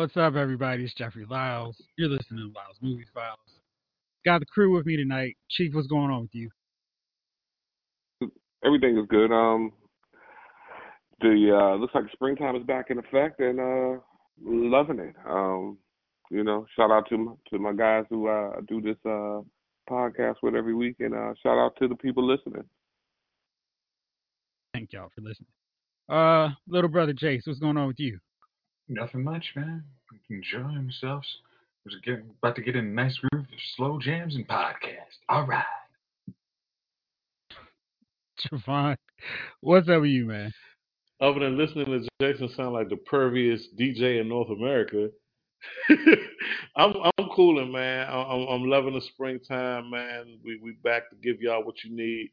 What's up, everybody? It's Jeffrey Lyles. You're listening to Lyles Movie Files. Got the crew with me tonight. Chief, what's going on with you? Everything is good. Um, the uh, looks like springtime is back in effect, and uh, loving it. Um, you know, shout out to my, to my guys who uh, do this uh, podcast with every week, and uh, shout out to the people listening. Thank y'all for listening. Uh, little brother Jace, what's going on with you? Nothing much, man. Enjoying themselves. Was getting about to get in a nice groove of slow jams and podcast. All right. Javon, what's up with you, man? Other than listening to Jason sound like the perviest DJ in North America, I'm I'm cooling, man. I'm I'm loving the springtime, man. We we back to give y'all what you need.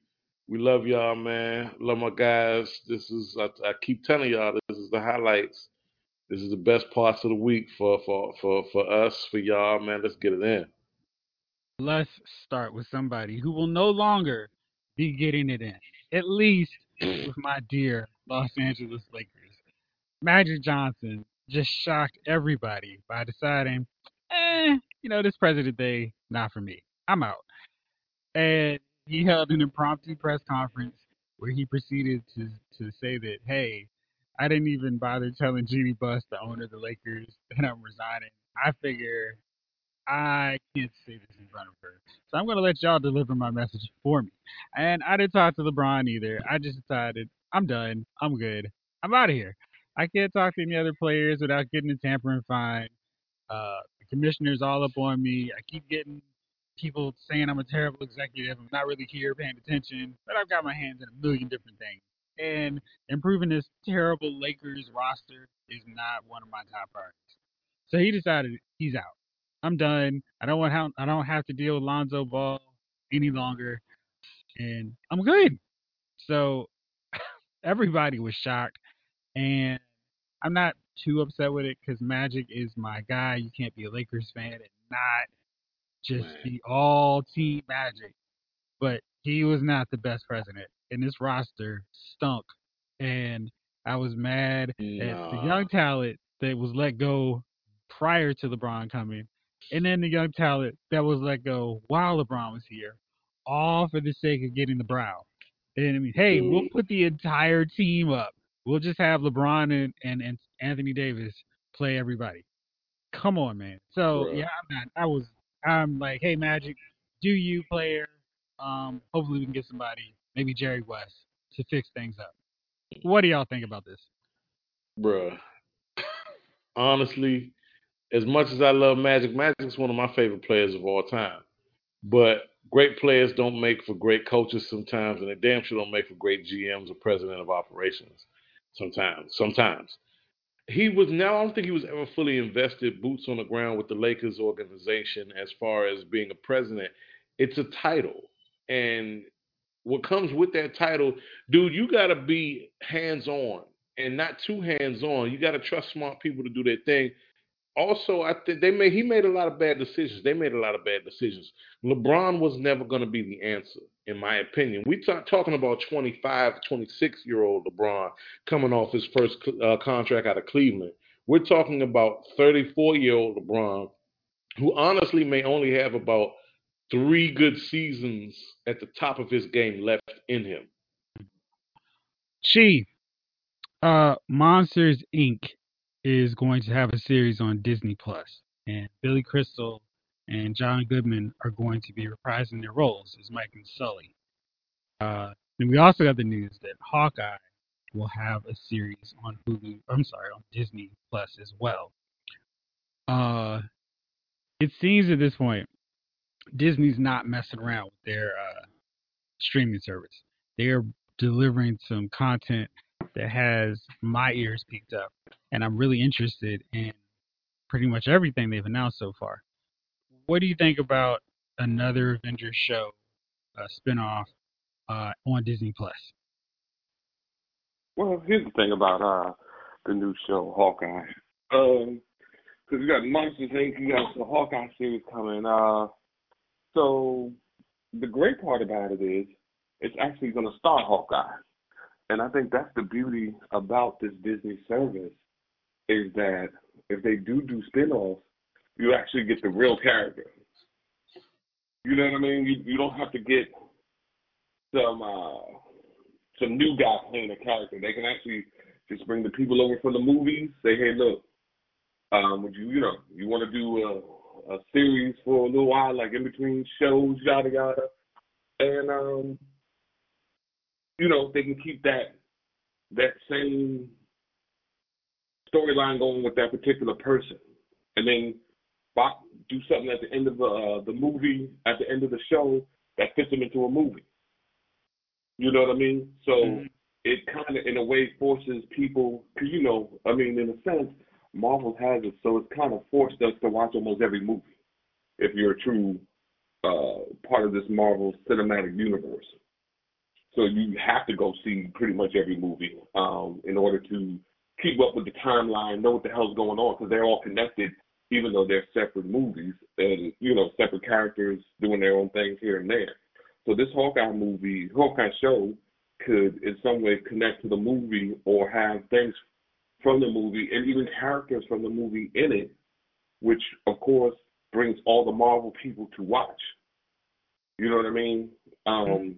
We love y'all, man. Love my guys. This is I, I keep telling y'all this is the highlights. This is the best parts of the week for for for for us, for y'all, man. Let's get it in. Let's start with somebody who will no longer be getting it in. At least with my dear Los Angeles Lakers. Magic Johnson just shocked everybody by deciding, eh, you know, this President Day, not for me. I'm out. And he held an impromptu press conference where he proceeded to to say that, hey, I didn't even bother telling Jeanie Buss, the owner of the Lakers, that I'm resigning. I figure I can't say this in front of her. So I'm going to let y'all deliver my message for me. And I didn't talk to LeBron either. I just decided I'm done. I'm good. I'm out of here. I can't talk to any other players without getting a tampering fine. Uh, the commissioner's all up on me. I keep getting people saying I'm a terrible executive. I'm not really here paying attention, but I've got my hands in a million different things. And improving this terrible Lakers roster is not one of my top priorities. So he decided he's out. I'm done. I don't want how I don't have to deal with Lonzo Ball any longer, and I'm good. So everybody was shocked, and I'm not too upset with it because Magic is my guy. You can't be a Lakers fan and not just Man. be all team Magic. But he was not the best president, and this roster stunk. And I was mad at the young talent that was let go prior to LeBron coming, and then the young talent that was let go while LeBron was here, all for the sake of getting the brow. And I mean, hey, we'll Mhm. put the entire team up. We'll just have LeBron and, and, and Anthony Davis play everybody. Come on, man. So yeah, I'm not. I was. I'm like, hey, Magic, do you player? Um, hopefully we can get somebody, maybe Jerry West, to fix things up. What do y'all think about this? Bruh. Honestly, as much as I love Magic, Magic's one of my favorite players of all time. But great players don't make for great coaches sometimes, and they damn sure don't make for great GMs or president of operations sometimes. Sometimes. He was now, I don't think he was ever fully invested, boots on the ground with the Lakers organization as far as being a president. It's a title. And what comes with that title, dude, you got to be hands on and not too hands on. You got to trust smart people to do their thing. Also, I think they made he made a lot of bad decisions. They made a lot of bad decisions. LeBron was never going to be the answer, in my opinion. We talk, talking about 25, 26 year old LeBron coming off his first uh, contract out of Cleveland. We're talking about 34 year old LeBron, who honestly may only have about three good seasons at the top of his game left in him. Chief, uh, Monsters Inc. is going to have a series on Disney Plus, and Billy Crystal and John Goodman are going to be reprising their roles as Mike and Sully. Uh, and we also got the news that Hawkeye will have a series on Hulu. I'm sorry, on Disney Plus as well. Uh, it seems at this point Disney's not messing around with their uh, streaming service. They are delivering some content that has my ears picked up, and I'm really interested in pretty much everything they've announced so far. What do you think about another Avengers show, a spinoff uh, on Disney Plus? Well, here's the thing about uh the new show Hawkeye. Um, because you got Monsters Inc. You got the Hawkeye series coming. Uh, so the great part about it is it's actually going to star Hawkeye, and I think that's the beauty about this Disney service is that if they do do spin-offs, you actually get the real character. You know what I mean? You you don't have to get some uh some new guy playing a character. They can actually just bring the people over from the movies. Say, hey, look, um, would you you know you want to do a, a series for a little while, like in between shows, yada yada, and um, you know they can keep that that same storyline going with that particular person, and then do something at the end of the uh, the movie, at the end of the show that fits them into a movie. You know what I mean? So mm-hmm. it kind of, in a way, forces people, because you know, I mean, in a sense, Marvel has it, so it's kind of forced us to watch almost every movie if you're a true uh, part of this Marvel cinematic universe. So you have to go see pretty much every movie um, in order to keep up with the timeline, know what the hell's going on, because they're all connected, even though they're separate movies and you know separate characters doing their own things here and there. So this Hawkeye movie, Hawkeye show, could in some way connect to the movie or have things from the movie and even characters from the movie in it, which of course brings all the Marvel people to watch. You know what I mean? Um,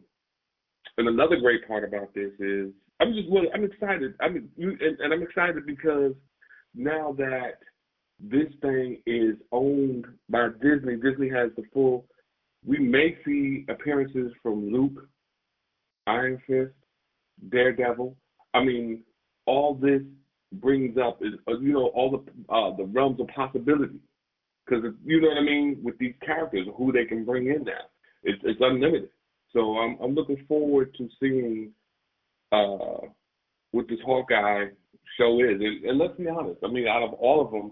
and another great part about this is I'm just really I'm excited. I mean, you, and, and I'm excited because now that this thing is owned by Disney, Disney has the full. We may see appearances from Luke, Iron Fist, Daredevil. I mean, all this brings up is uh, you know all the uh, the realms of possibility because you know what I mean with these characters who they can bring in now. It's it's unlimited. So I'm I'm looking forward to seeing uh, what this Hawkeye show is. And, and let's be honest, I mean, out of all of them,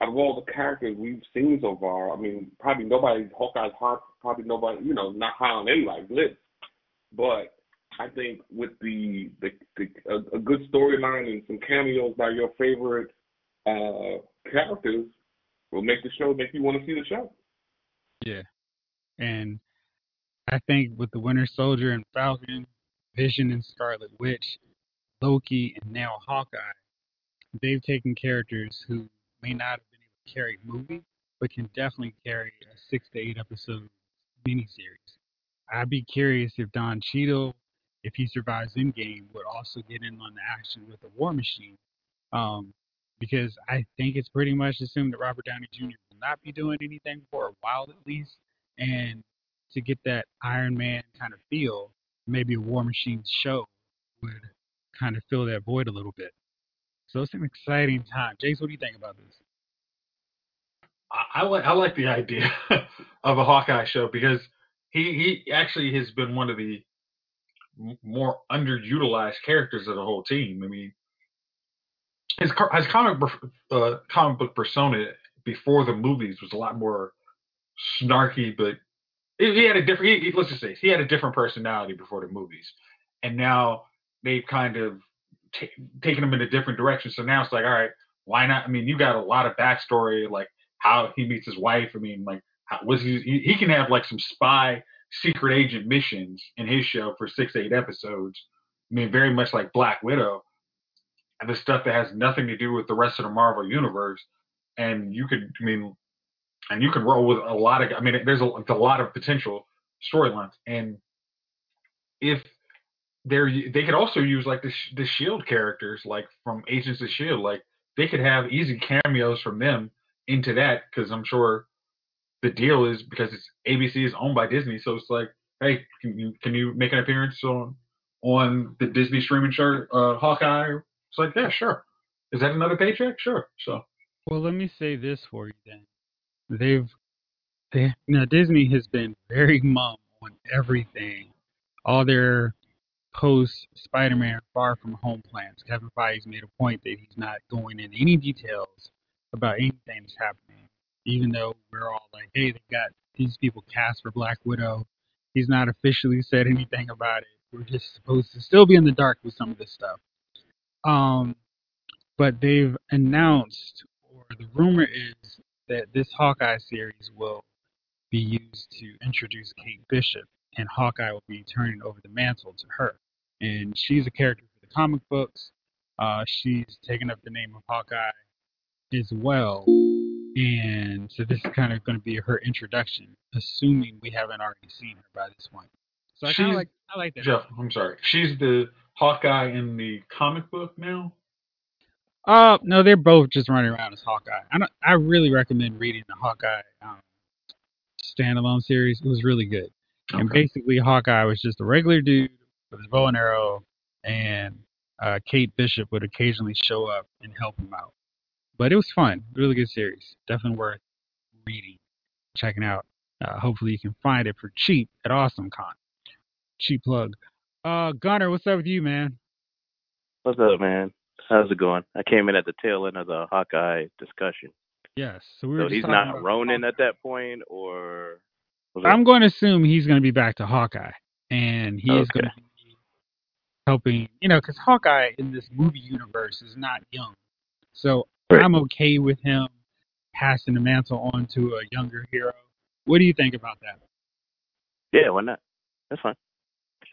out of all the characters we've seen so far, I mean, probably nobody Hawkeye's hot, probably nobody, you know, not high on anybody's list. But I think with the the, the a, a good storyline and some cameos by your favorite uh, characters will make the show make you want to see the show. Yeah, and I think with the Winter Soldier and Falcon, Vision and Scarlet Witch, Loki, and now Hawkeye, they've taken characters who may not have been able to carry a movie, but can definitely carry a six to eight episode miniseries. I'd be curious if Don Cheadle, if he survives Endgame, would also get in on the action with the War Machine. Um, because I think it's pretty much assumed that Robert Downey Jr. will not be doing anything for a while at least. And to get that Iron Man kind of feel, maybe a War Machine show would kind of fill that void a little bit. So it's an exciting time. Jace, what do you think about this? I, like I like the idea of a Hawkeye show because he he actually has been one of the more underutilized characters of the whole team. I mean, his his comic uh, comic book persona before the movies was a lot more snarky, but he had a different. He, let's just say he had a different personality before the movies, and now they've kind of t- taken him in a different direction. So now it's like, all right, why not? I mean, you got a lot of backstory, like how he meets his wife. I mean, like how, was he? He, he can have like some spy secret agent missions in his show for six eight episodes. I mean, very much like Black Widow, and the stuff that has nothing to do with the rest of the Marvel universe. And you could, I mean, and you can roll with a lot of. I mean, there's a, a lot of potential storylines, and if they're they could also use like the the Shield characters, like from Agents of Shield, like they could have easy cameos from them into that because I'm sure the deal is because it's ABC is owned by Disney, so it's like, hey, can you can you make an appearance on on the Disney streaming show, uh, Hawkeye? It's like, yeah, sure. Is that another paycheck? Sure. So. Well, let me say this for you then they've they now Disney has been very mum on everything. All their post Spider-Man Far From Home plans. Kevin Feige's made a point that he's not going into any details about anything that's happening, even though we're all like, "Hey, they got these people cast for Black Widow." He's not officially said anything about it. We're just supposed to still be in the dark with some of this stuff. Um, but they've announced, or the rumor is that this Hawkeye series will be used to introduce Kate Bishop, and Hawkeye will be turning over the mantle to her. And she's a character for the comic books. Uh, she's taken up the name of Hawkeye as well. And so this is kind of going to be her introduction, assuming we haven't already seen her by this point. So I kind of like I like that. Jeff, I'm sorry. She's the Hawkeye in the comic book now. Uh, no, they're both just running around as Hawkeye. I don't, I really recommend reading the Hawkeye um, standalone series. It was really good. And basically, Hawkeye was just a regular dude with his bow and arrow, and uh, Kate Bishop would occasionally show up and help him out. But it was fun. Really good series. Definitely worth reading, checking out. Uh, hopefully, you can find it for cheap at AwesomeCon. Cheap plug. Uh, Gunner, what's up with you, man? What's up, man? How's it going? I came in at the tail end of the Hawkeye discussion. Yes. So we were So he's not Ronin at that point, or I'm going to assume he's going to be back to Hawkeye, and he is going to be helping. You know, because Hawkeye in this movie universe is not young, so Right. I'm okay with him passing the mantle on to a younger hero. What do you think about that? yeah, why not? That's fine.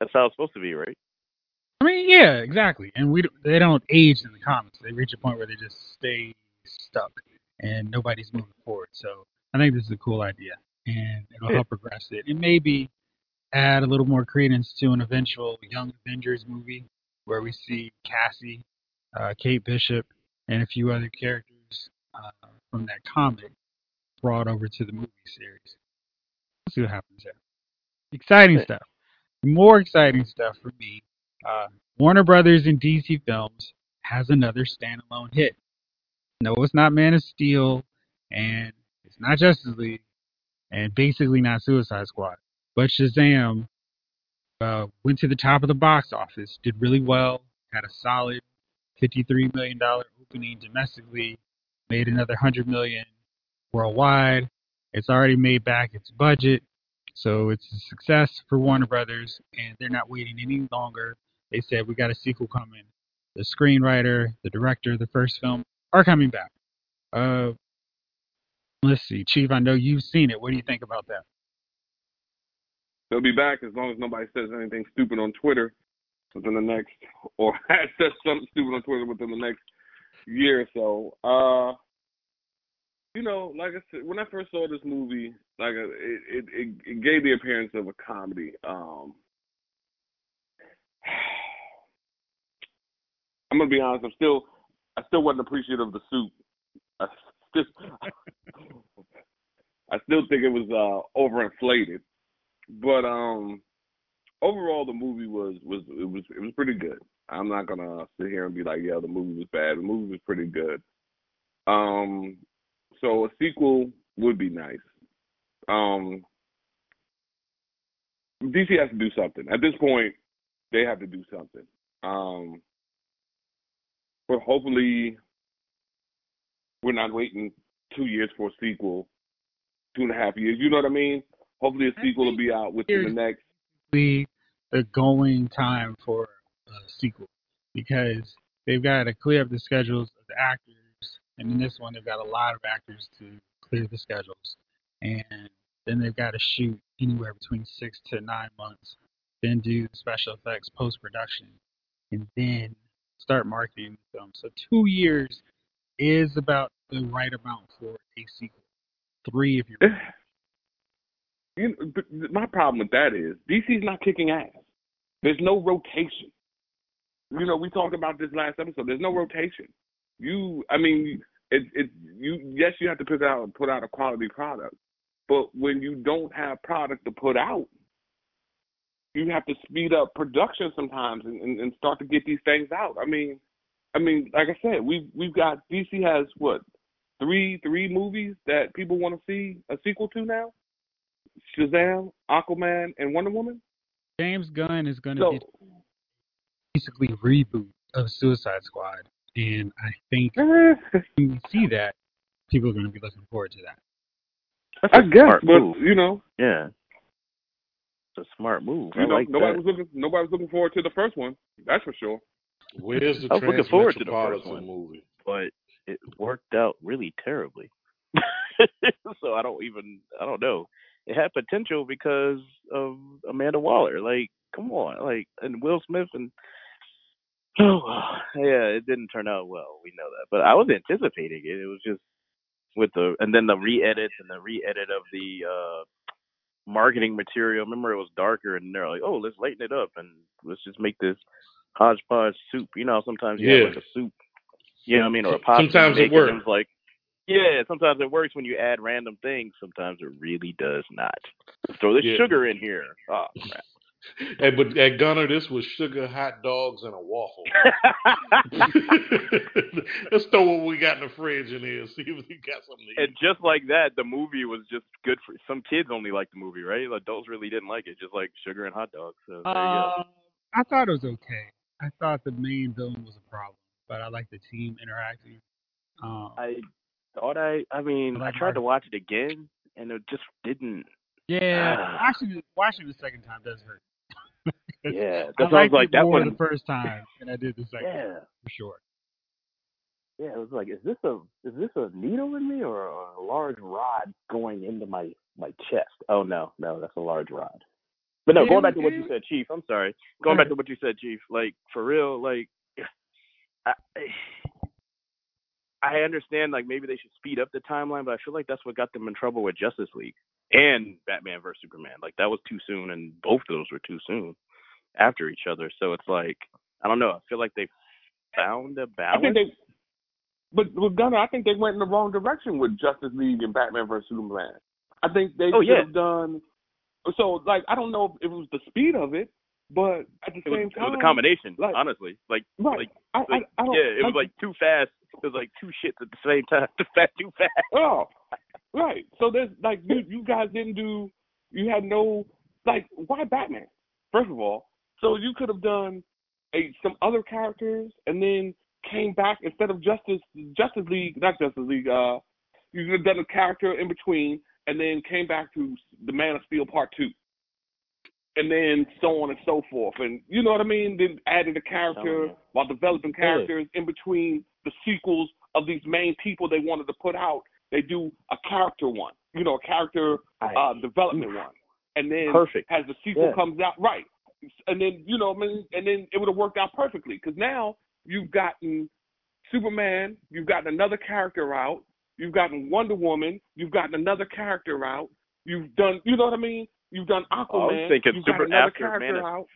That's how it's supposed to be, right? I mean, yeah, exactly. And we they don't age in the comics. They reach a point where they just stay stuck, and nobody's moving forward. So I think this is a cool idea, and it'll Yeah. help progress it, and maybe add a little more credence to an eventual Young Avengers movie where we see Cassie, uh, Kate Bishop, and a few other characters uh, from that comic brought over to the movie series. We'll see what happens there. Exciting stuff. More exciting stuff for me. Uh, Warner Brothers and DC Films has another standalone hit. No, it's not Man of Steel, and it's not Justice League, and basically not Suicide Squad. But Shazam uh, went to the top of the box office, did really well, had a solid $53 million opening domestically, made another 100 million worldwide. It's already made back its budget, so it's a success for Warner Brothers, and they're not waiting any longer. They said, We got a sequel coming. The screenwriter, the director, the first film are coming back. Uh, let's see, Chief, I know you've seen it. What do you think about that? They'll be back as long as nobody says anything stupid on Twitter within the next, or has said something stupid on Twitter within the next year or so. Uh, you know, like I said, when I first saw this movie, like uh, it, it, it, it gave the appearance of a comedy. Um, I'm gonna be honest. I'm still, I still wasn't appreciative of the suit. I still, I still think it was uh, overinflated. But um, overall, the movie was was it was it was pretty good. I'm not gonna sit here and be like, yeah, the movie was bad. The movie was pretty good. Um, so a sequel would be nice. Um, DC has to do something. At this point, they have to do something. Um, but hopefully, we're not waiting two years for a sequel, two and a half years. You know what I mean? Hopefully, a sequel will be out within the next. The going time for a sequel because they've got to clear up the schedules of the actors, and in this one they've got a lot of actors to clear the schedules, and then they've got to shoot anywhere between six to nine months, then do special effects post production, and then start marketing the film. So two years is about the right amount for a sequel. Three if you're You my problem with that is DC's not kicking ass. There's no rotation. You know, we talked about this last episode. There's no rotation. You, I mean, it, it, you. Yes, you have to put out put out a quality product, but when you don't have product to put out, you have to speed up production sometimes and, and, and start to get these things out. I mean, I mean, like I said, we've we've got DC has what three three movies that people want to see a sequel to now. Shazam, Aquaman, and Wonder Woman. James Gunn is going to So be basically reboot of Suicide Squad, and I think when we see that, people are going to be looking forward to that. That's I a guess, smart but move. you know, Yeah, it's a smart move. I know, like nobody that. was looking. Nobody was looking forward to the first one. That's for sure. Where's the I was looking forward to the first one. movie? but it worked out really terribly. so I don't even I don't know. It had potential because of Amanda Waller. Like, come on, like and Will Smith and Oh yeah, it didn't turn out well. We know that, but I was anticipating it. It was just with the and then the re-edits and the re-edit of the uh marketing material. Remember, it was darker, and they're like, "Oh, let's lighten it up and let's just make this hodgepodge soup." You know, sometimes you Yeah. have like a soup. You know what I mean, or a you Sometimes it works. Like, yeah, sometimes it works when you add random things. Sometimes it really does not. Throw the Yeah. sugar in here. Oh crap. Hey, but at Gunner, this was sugar hot dogs and a waffle. Let's throw what we got in the fridge in here. See if we got something to eat. And just like that, the movie was just good for some kids. Only liked the movie, right? Adults really didn't like it, just like sugar and hot dogs. So there you go. Uh, I thought it was okay. I thought the main villain was a problem, but I like the team interacting. Um, I thought I. I mean, I tried to watch it again, and it just didn't. yeah, Ah. watching it, watching the second time does hurt. Yeah, I that sounds liked like that one. the first time and I did the second Yeah, for sure. yeah. It was like, is this a is this a needle in me or a large rod going into my my chest? Oh no, no, that's a large rod. But no, going back to what you said, Chief. I'm sorry. Going back to what you said, Chief. Like for real, like I, I understand. Like maybe they should speed up the timeline, but I feel like that's what got them in trouble with Justice League and Batman vs Superman. Like that was too soon, and both of those were too soon after each other. So it's like I don't know. I feel like they found a balance. think they, but with Gunner, I think they went in the wrong direction with Justice League and Batman vs Superman. I think they Oh, should yeah. have done. So, like, I don't know if it was the speed of it, but at the it was, same it was a combination, like- honestly. Like, right? like, I, I, I yeah, it was like too fast. It was like two shits at the same time. Too fast, too fast. Oh, right. So there's like you you guys didn't do you had no like why Batman? First of all, so you could have done a some other characters and then came back instead of Justice Justice League, not Justice League. Uh, you could have done a character in between and then came back to the Man of Steel Part Two, and then so on and so forth. And you know what I mean? Then added a character Telling you. while developing Yeah. characters in between the sequels of these main people they wanted to put out. They do a character one, you know, a character uh, development one, and then Perfect. as the sequel Yeah. comes out, right? And then you know, I mean, and then it would have worked out perfectly because now you've gotten Superman, you've gotten another character out, you've gotten Wonder Woman, you've gotten another character out, you've done, you know what I mean? You've done Aquaman, thinking you've Super- got another after character Man of- out.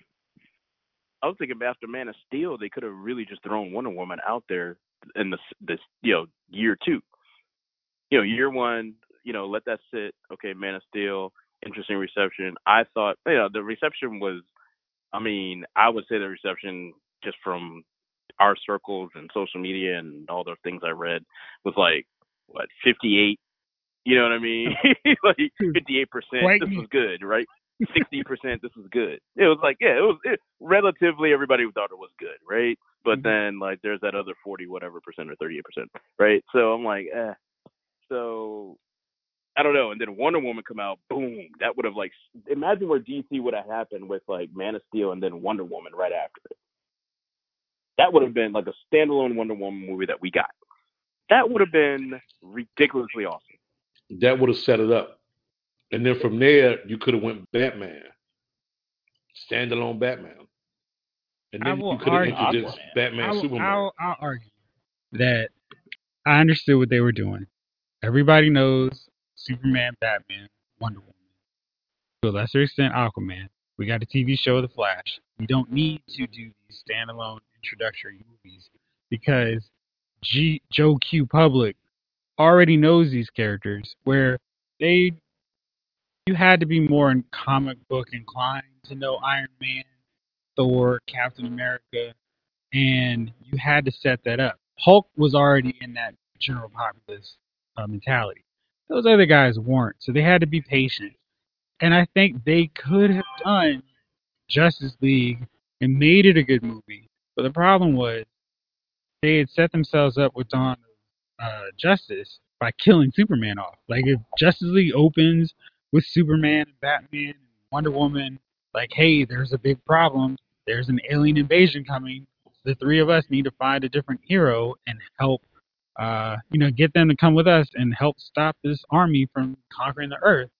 I was thinking after Man of Steel, they could have really just thrown Wonder Woman out there in this this you know year two. You know, year one, you know, let that sit. Okay, Man of Steel, interesting reception. I thought, you know, the reception was. I mean, I would say the reception just from our circles and social media and all the things I read was like what fifty eight. You know what I mean? like hmm. fifty eight percent. This was good, right? Sixty percent. This was good. It was like yeah, it was it, relatively everybody thought it was good, right? But Mhm. then like there's that other forty whatever percent or thirty eight percent, right? So I'm like, eh. So I don't know. And then Wonder Woman come out, boom. That would have like imagine where DC would have happened with like Man of Steel and then Wonder Woman right after it. That would have been like a standalone Wonder Woman movie that we got. That would have been ridiculously awesome. That would have set it up. And then from there, you could have went Batman, standalone Batman, and then you could have introduced Aquaman. Batman, I'll, Superman. I'll, I'll argue that I understood what they were doing. Everybody knows Superman, Batman, Wonder Woman. To a lesser extent, Aquaman. We got a TV show, The Flash. We don't need to do these standalone introductory movies because G- Joe Q Public already knows these characters. Where they, you had to be more in comic book inclined to know Iron Man, Thor, Captain America, and you had to set that up. Hulk was already in that general populace uh, mentality. Those other guys weren't, so they had to be patient. And I think they could have done Justice League and made it a good movie. But the problem was they had set themselves up with Dawn of uh, Justice by killing Superman off. Like if Justice League opens with Superman and Batman and Wonder Woman, like, hey, there's a big problem. There's an alien invasion coming. The three of us need to find a different hero and help, uh, you know, get them to come with us and help stop this army from conquering the Earth.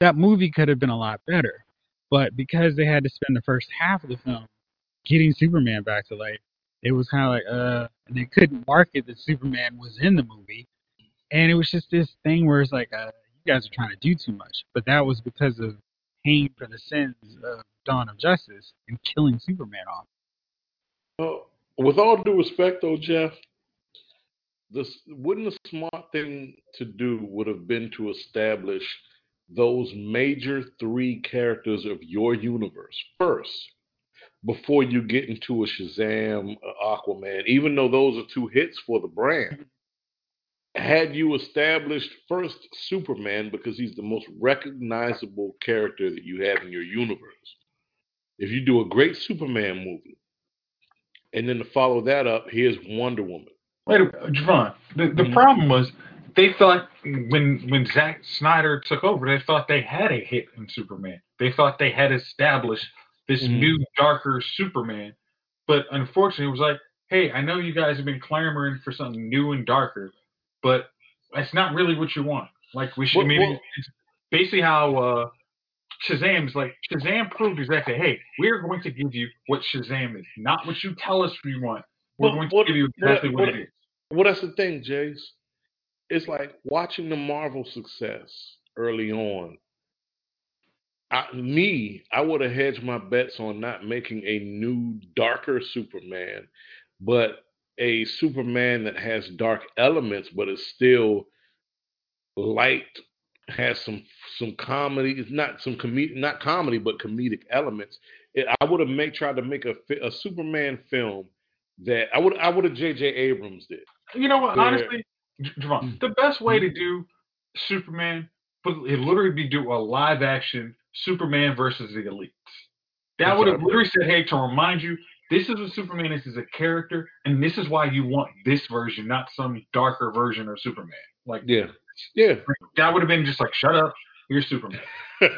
That movie could have been a lot better, but because they had to spend the first half of the film getting Superman back to life. It was kind of like, uh, and they couldn't market that Superman was in the movie, and it was just this thing where it's like, uh, you guys are trying to do too much. But that was because of paying for the sins of Dawn of Justice and killing Superman off. Well, with all due respect, though, Jeff, this wouldn't the smart thing to do would have been to establish those major three characters of your universe first before you get into a Shazam, Aquaman, even though those are two hits for the brand. Had you established first Superman because he's the most recognizable character that you have in your universe? If you do a great Superman movie, and then to follow that up, here's Wonder Woman. Wait, Javon. The the Mhm. problem was they thought when when Zack Snyder took over, they thought they had a hit in Superman. They thought they had established this Mhm. new, darker Superman. But unfortunately, it was like, hey, I know you guys have been clamoring for something new and darker, but that's not really what you want. Like we should Well- maybe well- basically how uh, Shazam's like Shazam proved exactly, hey, we're going to give you what Shazam is, not what you tell us we want. We're Well, going to what- give you exactly what, what- it is. Well, that's the thing, Jace. It's like watching the Marvel success early on. I, me, I would have hedged my bets on not making a new, darker Superman, but a Superman that has dark elements, but is still light, has some some comedy. It's not some comedic, not comedy, but comedic elements. It, I would have make tried to make a a Superman film that I would I would have J.J. Abrams did. You know what? Where- Honestly, Javon, mm. the best way to mm-hmm. do Superman would it literally be do a live action Superman versus the Elites. That would have literally said, "Hey, to remind you, this is what Superman is as a character, and this is why you want this version, not some darker version of Superman." Like Yeah, yeah. that would have been just like, "Shut up, you're Superman."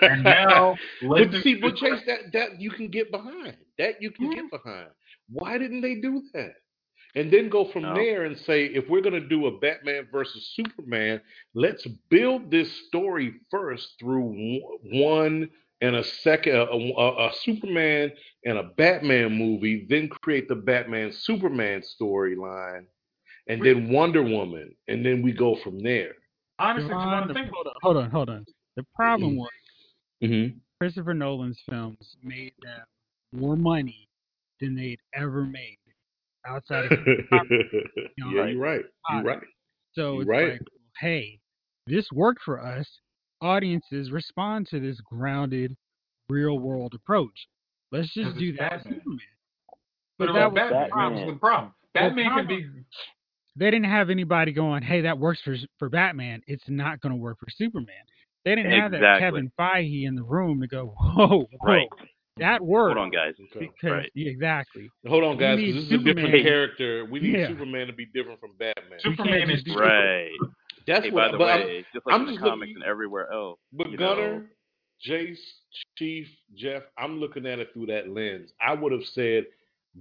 And now, let but see, but Chase, that that you can get behind. That you can get behind. Why didn't they do that? And then go from No. there and say, if we're gonna do a Batman versus Superman, let's build this story first through one and a second, a, a, a Superman and a Batman movie, then create the Batman Superman storyline, and then Wonder Woman, and then we go from there. honestly, Javon, Javon, the- think hold on, hold on, hold on. The problem Mm. was Mm-hmm. Christopher Nolan's films made them more money than they'd ever made outside of yeah, you're right. You're right. So You're it's right. like, hey, this worked for us. Audiences respond to this grounded, real world approach. Let's just do that Batman. But But that was Batman, the problem. that was the problem. Batman can be They didn't have anybody going, hey, that works for for Batman. It's not going to work for Superman. They didn't have that Kevin Feige in the room to go, whoa, whoa, Right. that worked. Hold on, guys. Because, Right. yeah, exactly. Hold on, guys, need because this is a different character. We need Yeah. Superman to be different from Batman. Superman is just do- Right. That's Hey, what. by the but I'm- way, just like I'm in the just comics looking- and everywhere else, But Gunner, know, Jace, Chief, Jeff, I'm looking at it through that lens. I would have said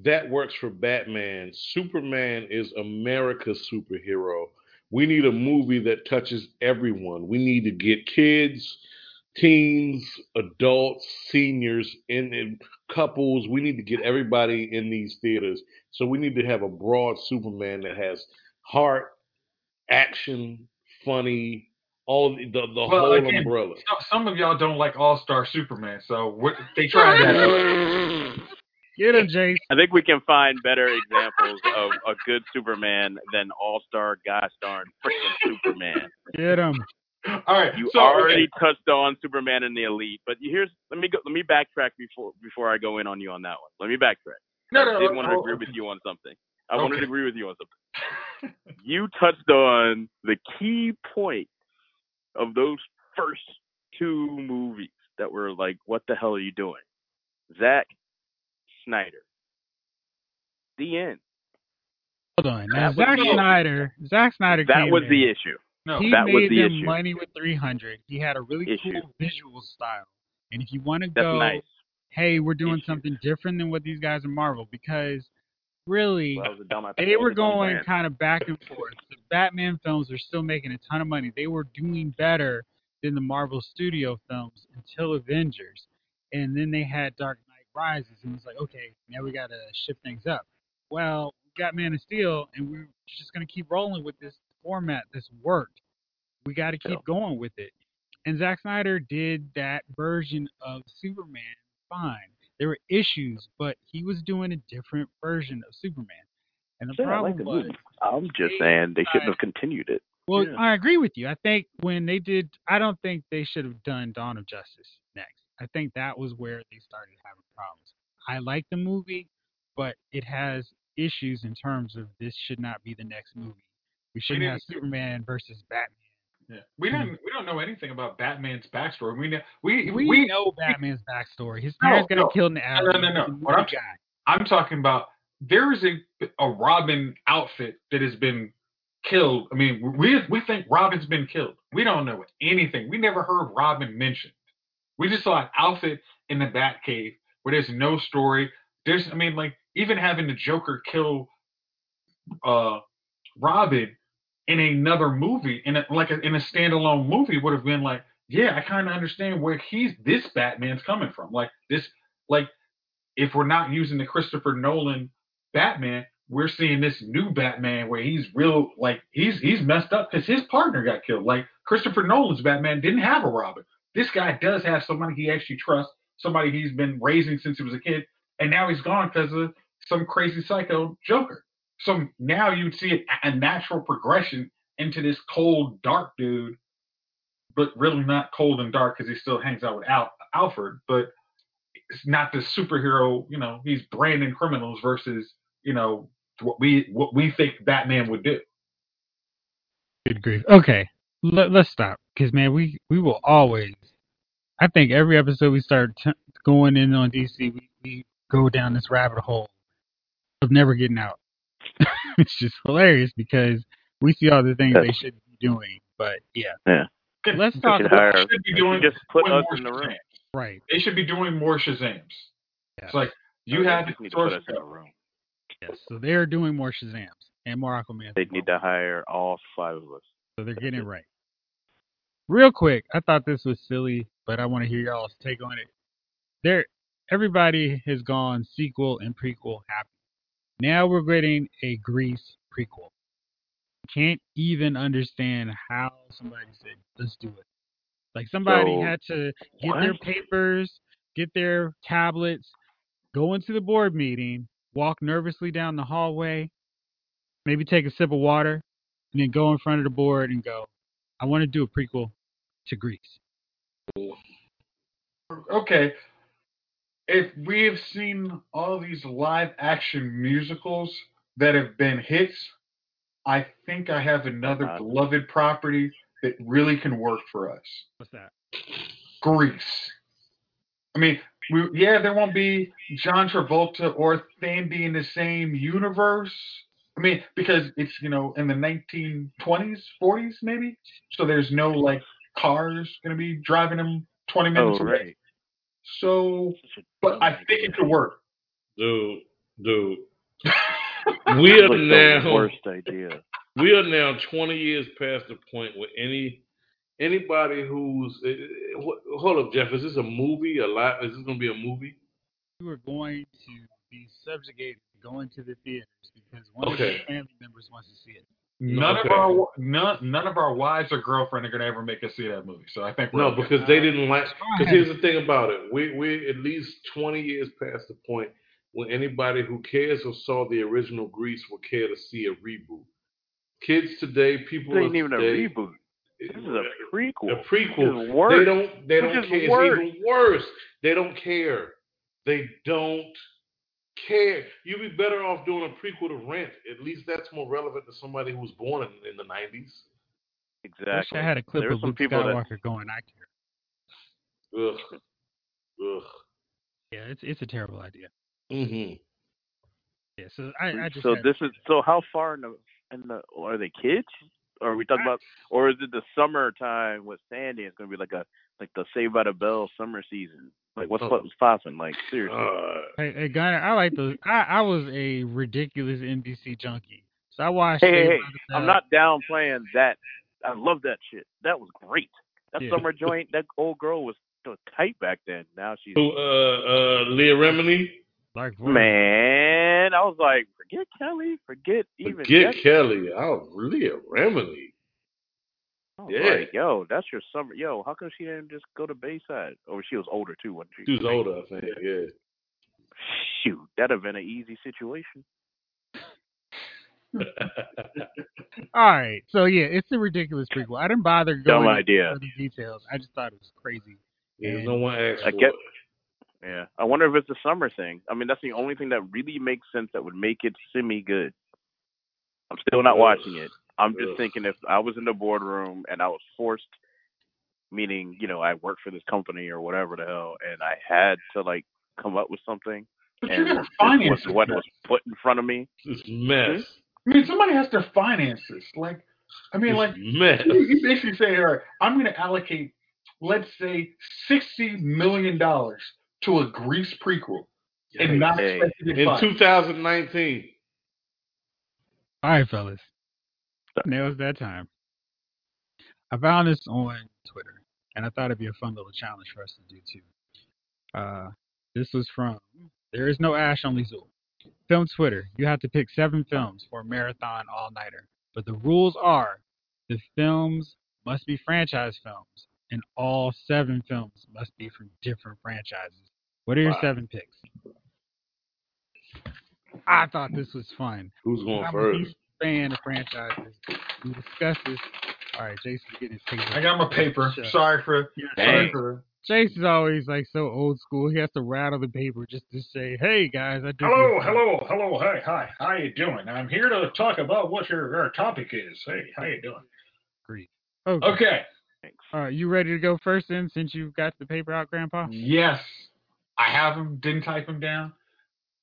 that works for Batman. Superman is America's superhero. We need a movie that touches everyone. We need to get kids, teens, adults, seniors, in, in couples. We need to get everybody in these theaters. So we need to have a broad Superman that has heart, action, funny, all the the, the Well, whole again, umbrella. some- some of y'all don't like All Star Superman, so what, they tried that. Get him, Jace. I think we can find better examples of a good Superman than All Star gosh darn freaking Superman. Get him. All right, You so already okay. touched on Superman and the Elite, but here's let me go let me backtrack before before I go in on you on that one. Let me backtrack. No, no, I no, did no, want to oh, agree with you on something. I wanted to agree with you on something. You touched on the key point of those first two movies that were like, what the hell are you doing? Zack Snyder. The end. Hold on. Now, That was Zack the- Snyder, Zack Snyder That came was in. the issue. No, he that made was the them issue. money with 300. He had a really Issue. cool visual style. And if you want to go, nice. hey, we're doing Issue. something different than what these guys are Marvel, because really, Well, that was a dumb they were going kind of back and forth. The Batman films are still making a ton of money. They were doing better than the Marvel studio films until Avengers. And then they had Dark Knight Rises, and it's like, okay, now we gotta shift things up. Well, we got Man of Steel, and we're just gonna keep rolling with this format that's worked. We got to keep Yeah. going with it. And Zack Snyder did that version of Superman fine. There were issues, but he was doing a different version of Superman. And the Yeah, problem like was, movie. I'm just they saying they shouldn't tried- have continued it. well, Yeah. I agree with you. I think when they did, I don't think they should have done Dawn of Justice next. I think that was where they started having problems. I like the movie, but it has issues in terms of this should not be the next movie. We shouldn't have Superman versus Batman. Yeah. We didn't. We don't know anything about Batman's backstory. We know. We We, we. know Batman's backstory. His No, parents got no. killed in the No, alley. no, no, no. What I'm-. I'm talking about. There is a a Robin outfit that has been killed. I mean, we we think Robin's been killed. We don't know anything. We never heard Robin mentioned. We just saw an outfit in the Batcave where there's no story. There's, I mean, like even having the Joker kill uh Robin in another movie, in a, like a, in a standalone movie, would have been like, yeah, I kind of understand where he's this Batman's coming from. Like this, like if we're not using the Christopher Nolan Batman, we're seeing this new Batman where he's real, like he's he's messed up because his partner got killed. Like Christopher Nolan's Batman didn't have a Robin. This guy does have somebody he actually trusts, somebody he's been raising since he was a kid, and now he's gone because of some crazy psycho Joker. So now you'd see a natural progression into this cold, dark dude, but really not cold and dark because he still hangs out with Al- Alfred, but it's not the superhero, you know, he's branding criminals versus, you know, what we what we think Batman would do. Good grief. Okay, Let, let's stop because man, we we will always. I think every episode we start t- going in on DC, we, we go down this rabbit hole of never getting out. it's just hilarious because we see all the things Yeah. they should be doing, but yeah, Yeah. Let's They talk should about- hire. Should be doing- just put doing us in the room. Shazam. right. They should be doing more Shazams. Yeah. It's like you They have just the need to put us in the room. Yes, so they're doing more Shazams and more Aquaman. They need to hire all five of us. So they're getting it right. Real quick, I thought this was silly, but I want to hear y'all's take on it. There, everybody has gone sequel and prequel happy. Now we're getting a Grease prequel. Can't even understand how somebody said, "Let's do it." Like somebody So, had to get their papers, get their tablets, go into the board meeting, walk nervously down the hallway, maybe take a sip of water, and then go in front of the board and go, I want to do a prequel to Grease. okay, if we've seen all these live action musicals that have been hits, I think I have another Uh-huh. beloved property that really can work for us. What's that? Grease. I mean, we, yeah, there won't be John Travolta or Thandie in the same universe. I mean, because it's you know in the 1920s, 40s maybe. So there's no like cars gonna be driving them 20 Oh, minutes away. right. So, but I think it could work. Dude, dude. We are Like the now worst idea. we are now 20 years past the point where any anybody who's eh, eh, wh- hold up, Jeff. Is this a movie? A lot? Is this gonna be a movie? You are going to be subjugated to going to the theaters because one of Okay. your family members wants to see it. None Okay. of our none, none of our wives or girlfriend are gonna ever make us see that movie. So I think we're No, because they didn't like. Because here's the thing about it: we we at least 20 years past the point when anybody who cares or saw the original Grease will care to see a reboot. Kids today, people This of ain't even a reboot. This is a prequel. a prequel. Which is worse. They don't. They Which don't is care. worse. It's even worse. They don't care. They don't care. You'd be better off doing a prequel to Rent. At least that's more relevant to somebody who was born in, in the '90s. Exactly. I wish I had a clip There of some Luke people that going, I care. Ugh. Ugh. Yeah, it's it's a terrible idea. Mm-hmm. Yeah, so I, I just so this is so how far in the in the are they kids? Or are we talking I- about or is it the summertime with Sandy? It's gonna be like a like the Save by the Bell summer season. Like what's Oh. what's popping? Like seriously. Uh, Hey, hey Gunner, I like those. I, I was a ridiculous NBC junkie, so I watched. hey, hey, hey, I'm Bell. not downplaying that. I love that shit. That was great. That Yeah. summer joint, that old girl was was tight back then. Now she's Who, uh, uh, Leah Remini? Like man. I was like, forget Kelly, forget even Forget Jessica. Kelly. Oh, Leah Remini. I Yeah. like, yo, that's your summer. Yo, how come she didn't just go to Bayside? Or she was older too, wasn't she? She was older, I think. Yeah. Shoot, that'd have been an easy situation. All right, so yeah, it's a ridiculous prequel. I didn't bother Dumb going idea. into the details. I just thought it was crazy. yeah no one asked I get- Yeah, I wonder if it's a summer thing. I mean, that's the only thing that really makes sense that would make it semi good. I'm still not watching it. I'm just Ugh. thinking if I was in the boardroom and I was forced, meaning you know I worked for this company or whatever the hell, and I had to like come up with something, But and you gotta this finance was what was put in front of me. This mess. Hmm? I mean, somebody has to finance this. Like, I mean, This like mess. you you basically say, all right, I'm going to allocate, let's say, sixty million dollars to a Grease prequel, and not Hey. expect to In 2019. All right, fellas. Now it's that time. I found this on Twitter, and I thought it'd be a fun little challenge for us to do too. Uh, this was from There is no Ash Only Zool. Film Twitter. You have to pick seven films for a marathon all nighter, but the rules are the films must be franchise films, and all seven films must be from different franchises. What are your Wow. seven picks? I thought this was fun. Who's going I'm first? Huge fan of franchises. We discussed this. All right, Jason's getting his paper. I got my paper. Sorry for Yeah, sorry Dang. for Jason's always like so old school. He has to rattle the paper just to say, "Hey guys, I did." Hello, hello, hello, hi, hi. How you doing? I'm here to talk about what your, your topic is. Hey, how you doing? Great. Okay. Okay. Thanks. All right, you ready to go first then? Since you've got the paper out, Grandpa. Yes, I have them. Didn't type them down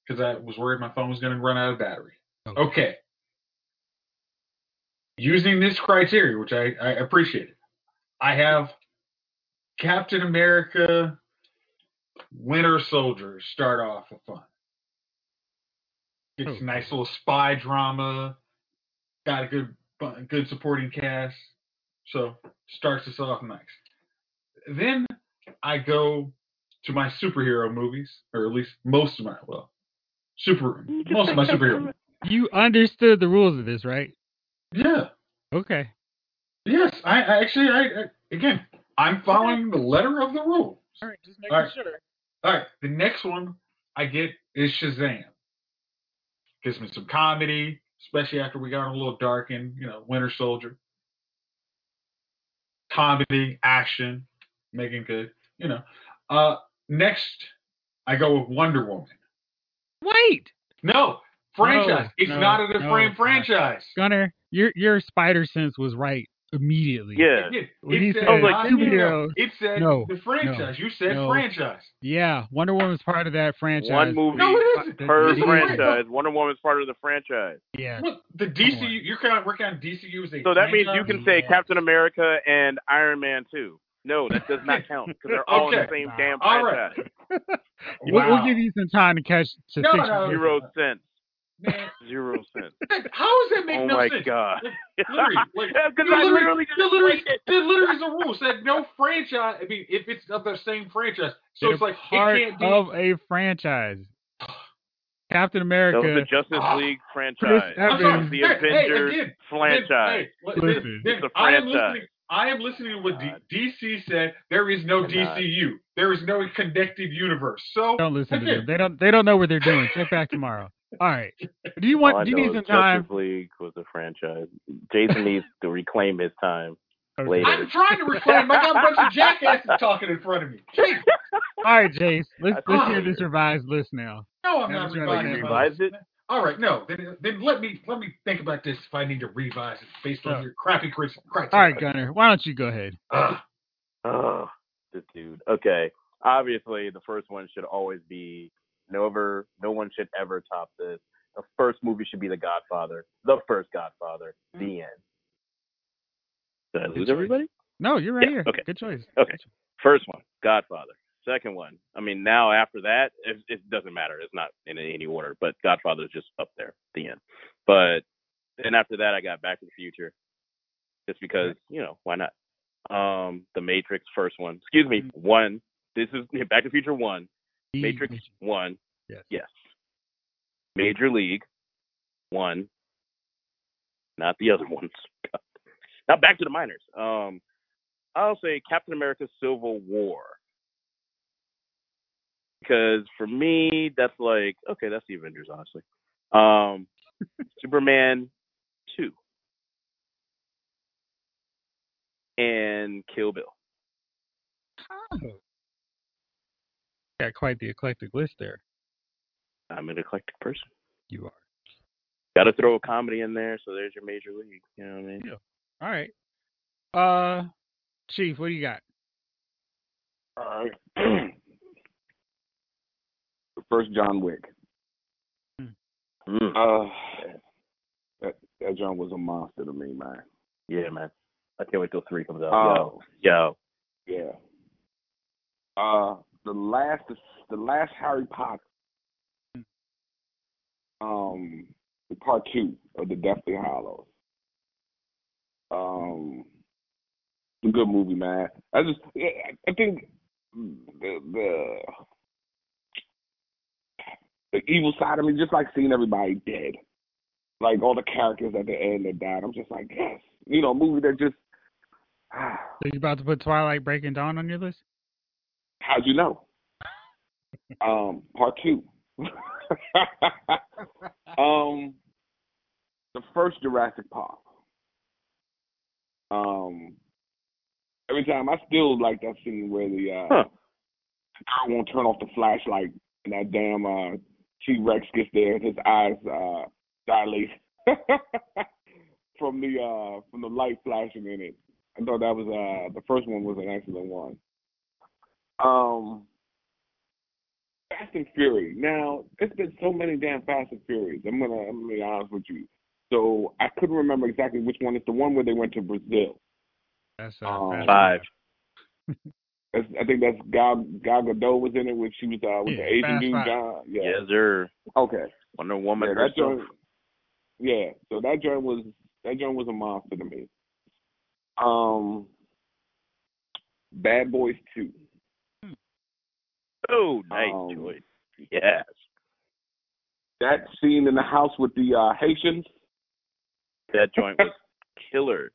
because I was worried my phone was going to run out of battery. Okay. Okay. Using this criteria, which I, I appreciate, I have Captain America, Winter Soldier start off with fun. It's a hmm. nice little spy drama. Got a good, good supporting cast. So starts us off nice. Then I go to my superhero movies, or at least most of my well, super most of my superhero. You understood the rules of this, right? Yeah. Okay. Yes, I, I actually, I, I again, I'm following the letter of the rules. All right, just making All right. sure. All right, the next one I get is Shazam. Gives me some comedy, especially after we got a little dark in, you know, Winter Soldier. Comedy, action, making good, you know. Uh, next, I go with Wonder Woman. Wait, No, franchise. No, it's no, not a no, frame no. franchise. Gunner, your your spider sense was right immediately. Yeah. It, When it said, said oh, like, not- no, no, no. superheroes, It said no, the franchise. you said no. franchise. Yeah, Wonder Woman's part of that franchise. One movie No, it isn't. per It is. franchise. Wonder Woman's part of the franchise. Yeah. Look, the on. DCU. You're kind of working on DCU as a So that means you can say Yeah. Captain America and Iron Man too. No, that does not count because they're all in the same Wow. damn All right. franchise. We'll, we'll give you some time to catch to No, no, your Zero cents. Man, Zero cents. how does that make Oh no my sense? god. Like, literally, like, Because you I literally, literally literally, explained there literally is a rule said no franchise. I mean, if it's of the same franchise, so They're it's like part it can't be. of a franchise. Captain That America. was the Justice Ah. League Chris franchise. Evans. The Hey, hey, Avengers again, franchise. Hey, li- Listen. then- then It's a I am franchise. listening. I am listening to what D- DC said. There is no DCU. There is no connected universe. So Don't listen to them. They don't. They don't know what they're doing. Check back tomorrow. All right. Do you want? I Do you know need is some time? Justice League was the franchise. Jason needs to reclaim his time. Okay. later. I'm trying to reclaim. I got a bunch of jackasses talking in front of me. Jeez. All right, Jace. Let's let's hear Oh. this revised list now. No, I'm Now not that you're like, revising. you my it? All right, no. Then, then let me let me think about this if I need to revise it based on Oh. your crappy cri- criteria. All right, Gunner. Why don't you go ahead? Ugh. Oh, this dude. Okay. Obviously, the first one should always be never. No one should ever top this. The first movie should be The Godfather. The first Godfather. The end. Did I lose everybody? No, you're right Yeah, here. okay. Good choice. Okay. First one, Godfather. Second one. I mean, now after that, it, it doesn't matter. It's not in any order, but Godfather is just up there. The end. But then after that, I got Back to the Future, just because you know why not? Um, The Matrix, first one. Excuse me, one. This is Back to the Future one, The- Matrix one, Yes. yes. Major League one, not the other ones. now back to the minors. Um, I'll say Captain America: Civil War because for me that's like okay, that's the Avengers honestly. Um, Superman two and Kill Bill. Oh. Got quite the eclectic list there. I'm an eclectic person. You are. Got to throw a comedy in there, so there's your major league. You know what I mean? Yeah. All right. Uh, Chief, what do you got? All right. first John Wick. Mm. Uh, that that John was a monster to me, man. Yeah, man. I can't wait till three comes out. Oh. Yo, yo. Yeah. Uh, the last the last Harry Potter. Um, the part two of the Deathly Hallows. Um, a good movie, man. I just I think the the the evil side of me, just like seeing everybody dead, like all the characters at the end that died. I'm just like, yes, you know, movie that just. So you about to put Twilight Breaking Dawn on your list? How'd you know? um, part two. um, the first Jurassic Park. Um, every time I still like that scene where the uh, Huh. girl won't turn off the flashlight and that damn uh, T Rex gets there and his eyes uh, dilate from the uh, from the light flashing in it. I thought that was uh, the first one was an excellent one. Um, Fast and Fury. Now, there's been so many damn Fast and Furious. I'm gonna, I'm gonna be honest with you. So I couldn't remember exactly which one. It's the one where they went to Brazil. That's uh, Um, Five. That's, I think that's Gal Gal Gadot was in it with she was uh with Yeah, the Asian dude Five. John. Yeah. Yes, sir. Okay. Wonder Woman Yeah, that herself. joint. Yeah. So that joint was that joint was a monster to me. Um. Bad Boys Two. Oh, nice Um, choice. Yes. That scene in the house with the uh Haitians. That joint was killer.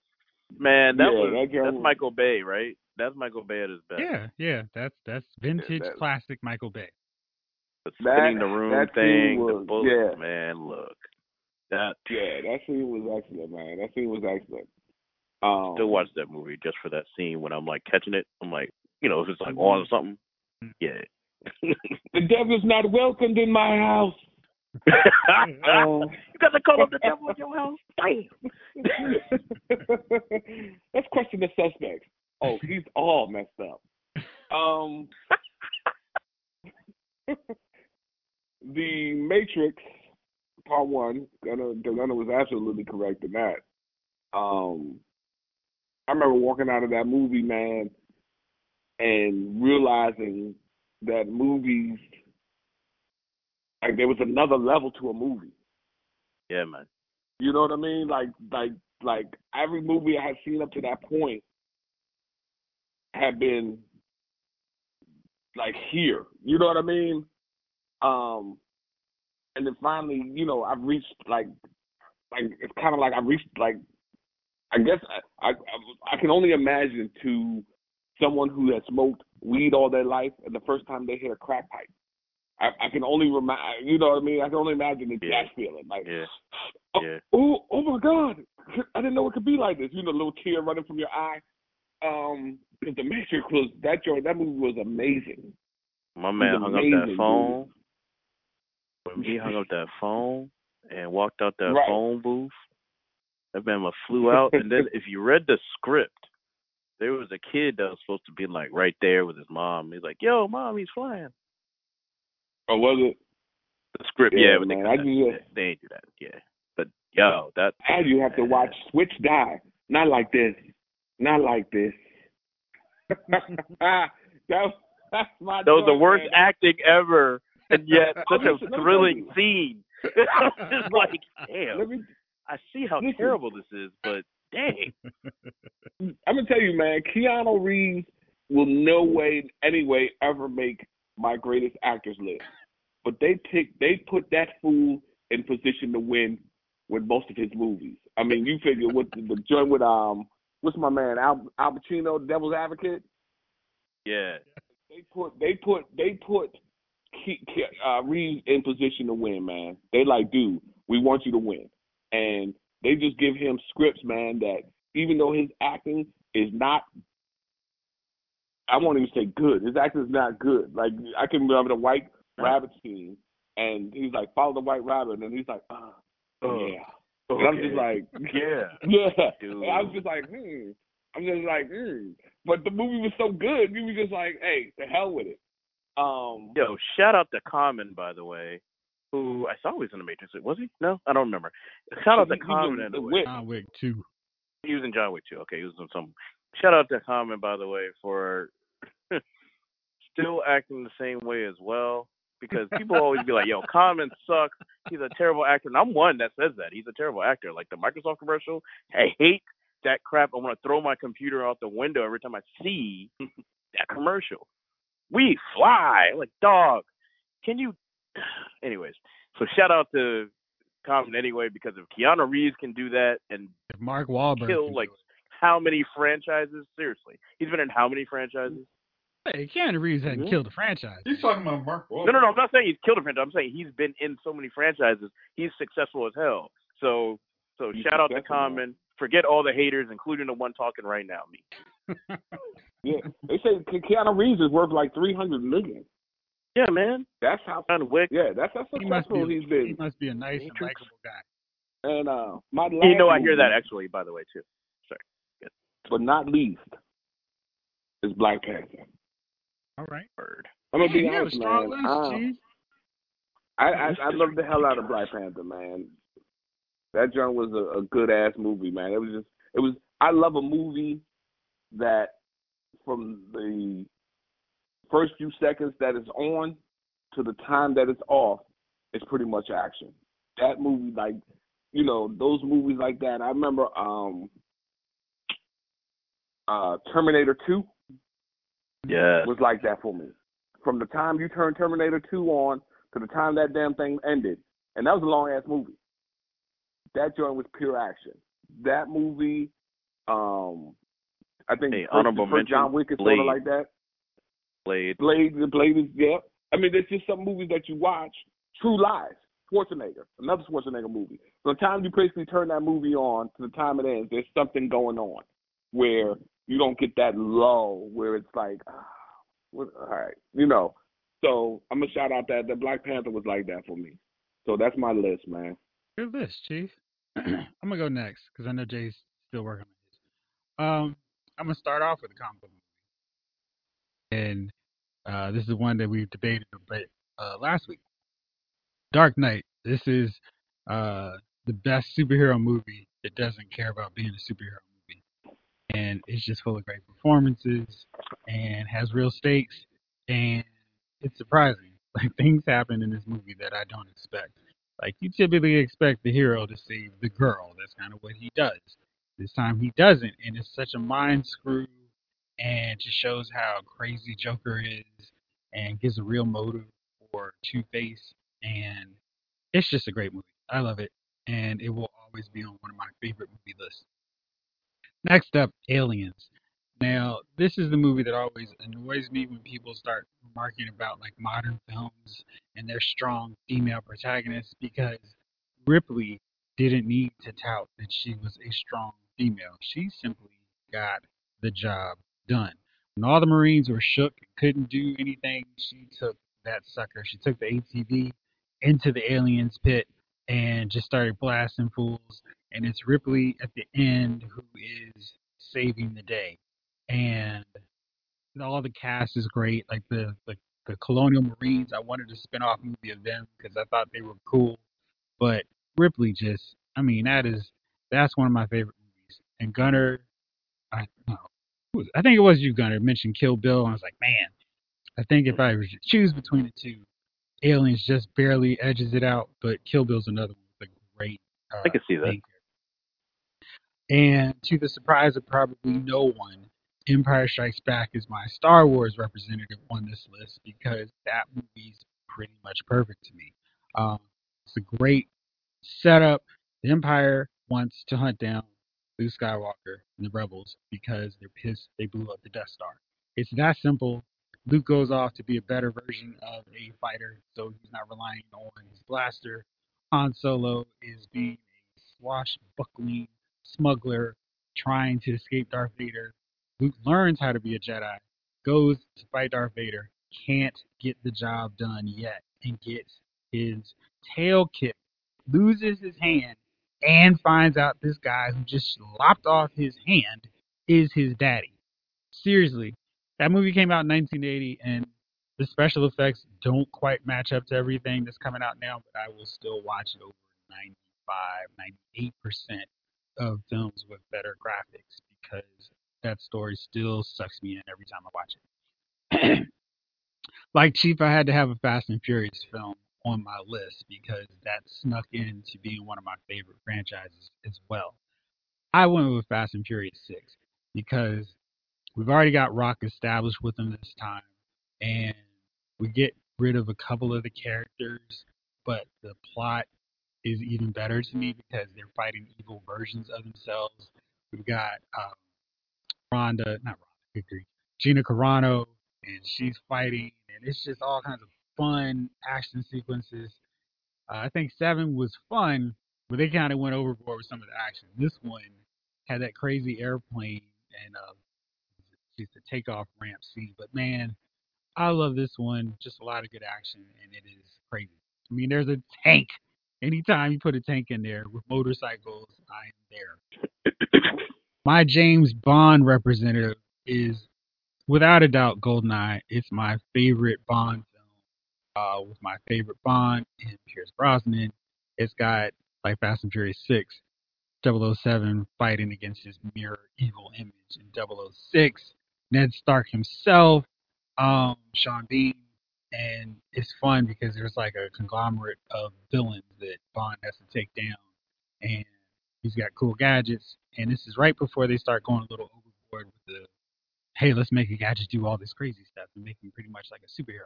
Man, that Yeah, was that that's was- Michael Bay, right? That's Michael Bay at his best. Yeah, yeah, that's that's vintage that- classic Michael Bay. The That- spinning the room thing, scene the was- bullets, yeah. man, look. That Yeah, that scene was excellent, man. That scene was excellent. Um, still watch that movie just for that scene when I'm like catching it. I'm like, you know, if it's like on or something. Mhm. Yeah. The devil's not welcomed in my house. Um, you got to call up the devil in your house? Damn. Let's question the suspects. Oh, he's all messed up. Um, the Matrix Part One. Gunner, Gunner was absolutely correct in that. Um, I remember walking out of that movie, man, and realizing that movies, like there was another level to a movie. Yeah, man. You know what I mean? Like like like every movie I had seen up to that point had been like here. You know what I mean? Um and then finally, you know, I've reached like like it's kind of like I've reached like I guess I, I I can only imagine to someone who has smoked weed all their life and the first time they hit a crack pipe. I, I can only remind you know what I mean. I can only imagine the Yeah. that feeling like Yeah. oh, Yeah. oh, oh my God! I didn't know it could be like this. You know, a little tear running from your eye. Um, 'cause the Matrix was that joint. That movie was amazing. My man hung up that amazing, phone. When he hung up that phone and walked out that Right. phone booth, that man flew out. and then if you read the script, there was a kid that was supposed to be like right there with his mom. He's like, "Yo, mom, he's flying." Oh, was it? The script, Yeah, yeah, but they, man, I kinda- just- they ain't do that, yeah. But yo, that And you have to watch Switch die. Not like this. Not like this. that, that's my. that was the worst man. acting ever, and yet such a listen, thrilling scene. it's just like, damn. Let me I see how listen. terrible this is, but dang. I'm gonna tell you, man. Keanu Reeves will no way, anyway, ever make my greatest actors list. But they pick, they put that fool in position to win with most of his movies. I mean, you figure with the, the joint with um, what's my man Al, Al Pacino, Devil's Advocate. Yeah. They put they put they put uh, Reeves in position to win, man. They like, dude, we want you to win, and they just give him scripts, man. That even though his acting is not, I won't even say good. His acting is not good. Like I can remember the White Rabbit scene, and he's like, follow the White Rabbit, and he's like, oh, oh yeah. Okay. And I'm just like, yeah, yeah. Dude. I was just like, hmm. I'm just like, hmm. But the movie was so good, you was just like, hey, the hell with it. Um, Yo, shout out to Common, by the way, who I saw was in the Matrix. Was he? No, I don't remember. Shout out to Common in the Wick. John Wick too. He was in John Wick too. Okay, he was in some. Shout out to Common, by the way, for still acting the same way as well. Because people always be like, "Yo, Common sucks. He's a terrible actor." And I'm one that says that he's a terrible actor. Like the Microsoft commercial, I hate that crap. I want to throw my computer out the window every time I see that commercial. We fly like dog. Can you? Anyways, so shout out to Common anyway because if Keanu Reeves can do that and if Mark Wahlberg kill like how many franchises? Seriously, he's been in how many franchises? Hey, Keanu Reeves hadn't Mhm. killed a franchise. He's talking about Mark Wahlberg. No, no, no. I'm not saying he's killed a franchise. I'm saying he's been in so many franchises. He's successful as hell. So, so He's shout out to. Common. Forget all the haters, including the one talking right now, me. Yeah, they say Keanu Reeves is worth like three hundred million. Yeah, man. That's how. John Wick. Yeah, that's how He must successful be. he's been. He must be a nice and likable guy. And uh, my last You know, I hear movie, that actually, by the way, too. but not least, is Black Panther. All right. Word. I'm gonna Man, be you honest, man. list, I, I, I I love the hell out of Black Panther, man. That joint was a, a good ass movie, man. It was just, it was. I love a movie that from the first few seconds that it's on to the time that it's off, it's pretty much action. That movie, like, you know, those movies like that. I remember um uh Terminator Two Yeah. was like that for me. From the time you turned Terminator 2 on to the time that damn thing ended, and that was a long ass movie. That joint was pure action. That movie, um, I think Hey, first- honorable first John Wick is sort of like that. Blade. Blade, the Blade is yeah. I mean, there's just some movies that you watch. True Lies, Schwarzenegger, another Schwarzenegger movie. From the time you basically turn that movie on to the time it ends, there's something going on where you don't get that lull where it's like, ah, what, all right, you know. So I'm gonna shout out that the Black Panther was like that for me. So that's my list, man. Good list, Chief. I'm gonna go next because I know Jay's still working on his. Um, I'm gonna start off with a comic book movie, and uh, this is the one that we debated a bit uh, last week. Dark Knight. This is uh, the best superhero movie that doesn't care about being a superhero movie, and it's just full of great performances and has real stakes, and it's surprising. Like things happen in this movie that I don't expect. Like you typically expect the hero to save the girl. That's kind of what he does. This time he doesn't, and it's such a mind screw, and just shows how crazy Joker is, and gives a real motive for Two Face, and it's just a great movie. I love it, and it will always be on one of my favorite movie lists. Next up, Aliens. Now, this is the movie that always annoys me when people start remarking about like modern films and their strong female protagonists because Ripley didn't need to tout that she was a strong female. She simply got the job done. When all the Marines were shook and couldn't do anything, she took that sucker. She took the ATV into the aliens pit and just started blasting fools. And it's Ripley at the end who is saving the day. And all the cast is great. Like the the, the Colonial Marines, I wanted to spin-off movie of them because I thought they were cool. But Ripley just, I mean, that is that's one of my favorite movies. And Gunner, I no, I think it was you, Gunner, mentioned Kill Bill. And I was like, man, I think if I was to choose between the two, Aliens just barely edges it out, but Kill Bill's another one with a great. Uh, I can see that. And to the surprise of probably no one, Empire Strikes Back is my Star Wars representative on this list because that movie's pretty much perfect to me. Um, it's a great setup. The Empire wants to hunt down Luke Skywalker and the Rebels because they're pissed they blew up the Death Star. It's that simple. Luke goes off to be a better version of a fighter, so he's not relying on his blaster. Han Solo is being a swashbuckling smuggler trying to escape Darth Vader. Luke learns how to be a Jedi, goes to fight Darth Vader, can't get the job done yet, and gets his tail kicked, loses his hand, and finds out this guy who just lopped off his hand is his daddy. Seriously, that movie came out in 1980, and the special effects don't quite match up to everything that's coming out now, but I will still watch it over 95, 98% of films with better graphics because that story still sucks me in every time I watch it. like Chief, I had to have a Fast and Furious film on my list because that snuck into being one of my favorite franchises as well. I went with Fast and Furious 6 because we've already got Rock established with them this time, and we get rid of a couple of the characters, but the plot is even better to me because they're fighting evil versions of themselves. We've got um, Rhonda, not Rhonda, Gina Carano, and she's fighting, and it's just all kinds of fun action sequences. Uh, I think seven was fun, but they kind of went overboard with some of the action. This one had that crazy airplane and uh, it's a takeoff ramp scene. But man, I love this one. Just a lot of good action, and it is crazy. I mean, there's a tank. Anytime you put a tank in there with motorcycles, I am there. My James Bond representative is without a doubt Goldeneye. It's my favorite Bond. Uh, with my favorite Bond and Pierce Brosnan. It's got like Fast and Furious 6, 007 fighting against his mirror evil image in 006, Ned Stark himself, um, Sean Bean, and it's fun because there's like a conglomerate of villains that Bond has to take down, and he's got cool gadgets, and this is right before they start going a little overboard with the, hey, let's make a gadget do all this crazy stuff and make him pretty much like a superhero.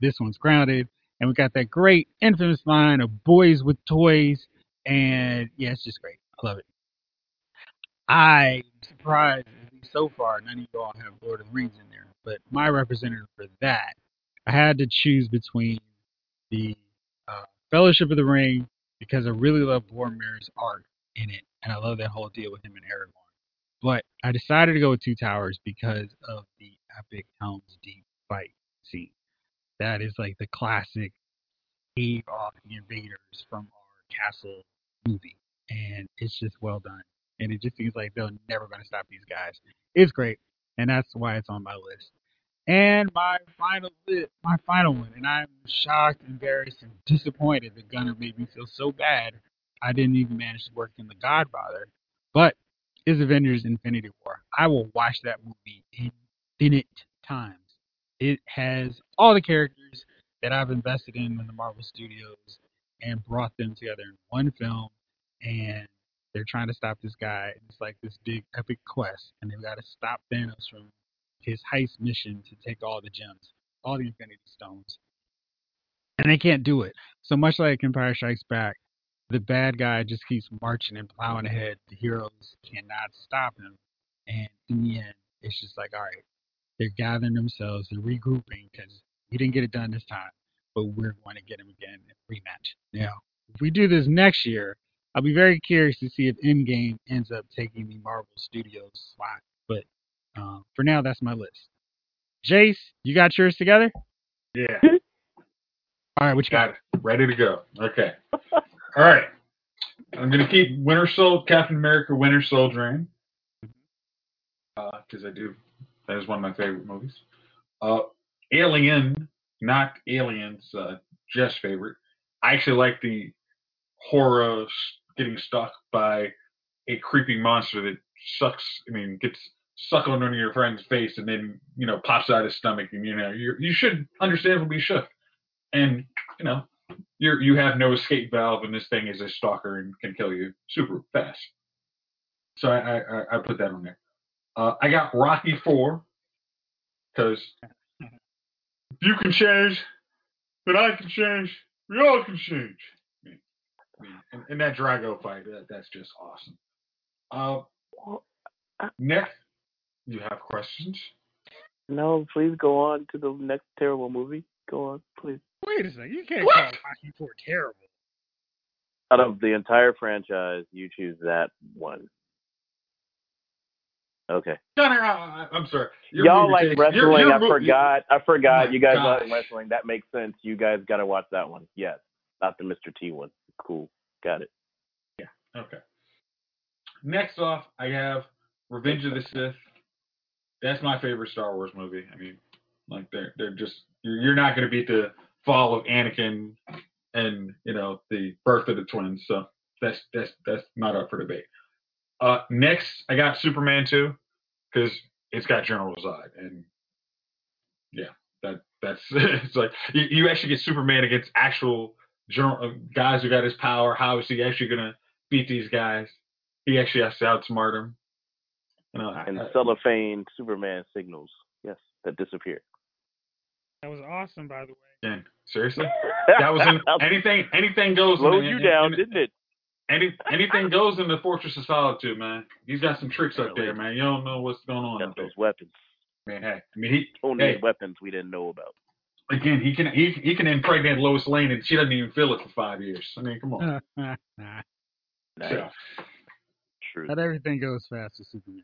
This one's grounded, and we got that great infamous line of boys with toys, and yeah, it's just great. I love it. I'm surprised, so far, none of you all have Lord of the Rings in there. But my representative for that, I had to choose between the uh, Fellowship of the Ring because I really love Boromir's art in it, and I love that whole deal with him and Aragorn. But I decided to go with Two Towers because of the epic Helm's Deep fight scene. That is like the classic cave off the invaders from our castle movie, and it's just well done and it just seems like they're never going to stop these guys. It's great, and that's why it's on my list. And my final my final one, and I'm shocked, embarrassed, and disappointed that Gunner made me feel so bad I didn't even manage to work in The Godfather, but is Avengers Infinity War. I will watch that movie infinite times. It has all the characters that I've invested in in the Marvel Studios and brought them together in one film, and they're trying to stop this guy. It's like this big epic quest, and they've got to stop Thanos from his heist mission to take all the gems, all the Infinity Stones. And they can't do it. So much like Empire Strikes Back, the bad guy just keeps marching and plowing ahead. The heroes cannot stop him. And in the end, it's just like, all right, they're gathering themselves, they're regrouping because we didn't get it done this time, but we're going to get them again in rematch. Now, if we do this next year, I'll be very curious to see if Endgame ends up taking the Marvel Studios slot. But um, for now, that's my list. Jace, you got yours together? Yeah. Hmm? All right, what you got? Got. Ready to go. Okay. All right. I'm gonna keep Winter Soldier, Captain America, Winter Soldier in, mm-hmm. uh, because I do. That is one of my favorite movies. Uh, Alien, not Aliens, uh, Jeff's favorite. I actually like the horror getting stuck by a creepy monster that sucks. I mean, gets sucked under your friend's face and then you know pops out his stomach, and you know you you should understandably shook. And you know you you have no escape valve, and this thing is a stalker and can kill you super fast. So I, I- I put that on there. Uh, I got Rocky Four because if you can change, then I can change. We all can change. I mean, I mean, and, and that Drago fight, that, that's just awesome. Uh, next, you have questions? No, please go on to the next terrible movie. Go on, please. Wait a second. You can't What? call Rocky Four terrible. Out of the entire franchise, you choose that one. Okay. I, I- I'm sorry. Your Y'all like wrestling? your I mo- forgot. I forgot. my you guys gosh. like wrestling. That makes sense. You guys got to watch that one. Yes, not the Mr. T one. Cool. Got it. Yeah. Okay. Next off, I have Revenge of the Sith. That's my favorite Star Wars movie. I mean, like they're they're just you're, you're not going to beat the fall of Anakin and you know the birth of the twins. So that's that's that's not up for debate. Uh, next, I got Superman two because it's got General Zod and yeah, that that's it's like you, you actually get Superman against actual general uh, guys who got his power. How is he actually gonna beat these guys? He actually has to outsmart them. You know, And I- cellophane Superman signals. Yes, that disappeared. That was awesome, by the way. and seriously, that was in anything. Anything goes. slowed the- you in- down, in- didn't it? Any anything goes in the Fortress of Solitude, man. He's got some tricks up there, man. You don't know what's going on Got up there, those weapons. man. Hey, I mean, he Only Hey. weapons we didn't know about. again, he can he, he can impregnate Lois Lane, and she doesn't even feel it for five years. I mean, come on. Not Nice. True. Not everything goes fast with Superman.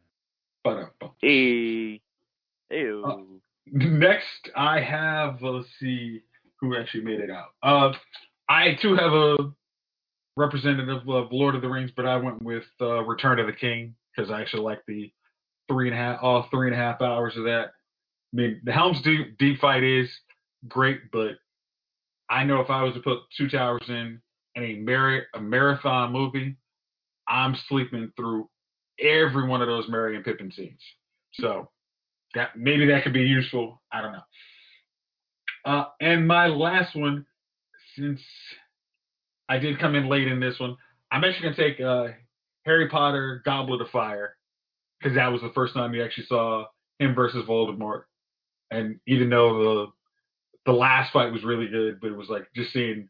But uh, Hey. Ew. Uh, Next, I have uh, let's see who actually made it out. Uh, I too have a representative of Lord of the Rings, but I went with uh, Return of the King because I actually like the three and a half, all three and a half hours of that. I mean, the Helm's Deep, deep fight is great, but I know if I was to put Two Towers in and a, mar- a marathon movie, I'm sleeping through every one of those Merry and Pippin scenes. So that maybe that could be useful. I don't know. Uh, and my last one, since I did come in late in this one, I'm actually gonna take uh, Harry Potter Goblet of Fire because that was the first time you actually saw him versus Voldemort. And even though the the last fight was really good, but it was like just seeing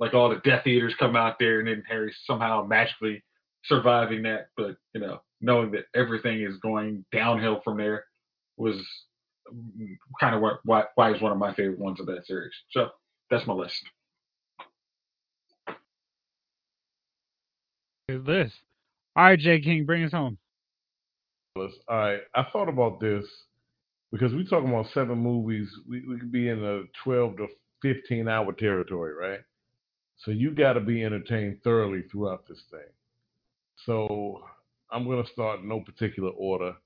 like all the Death Eaters come out there and then Harry somehow magically surviving that. But you know, knowing that everything is going downhill from there was kind of what why, why is one of my favorite ones of that series. So that's my list. Is this? All right, Jay King, bring us home. All right, I thought about this because we're talking about seven movies. We we could be in a twelve to fifteen hour territory, right? So you got to be entertained thoroughly throughout this thing. So I'm gonna start in no particular order.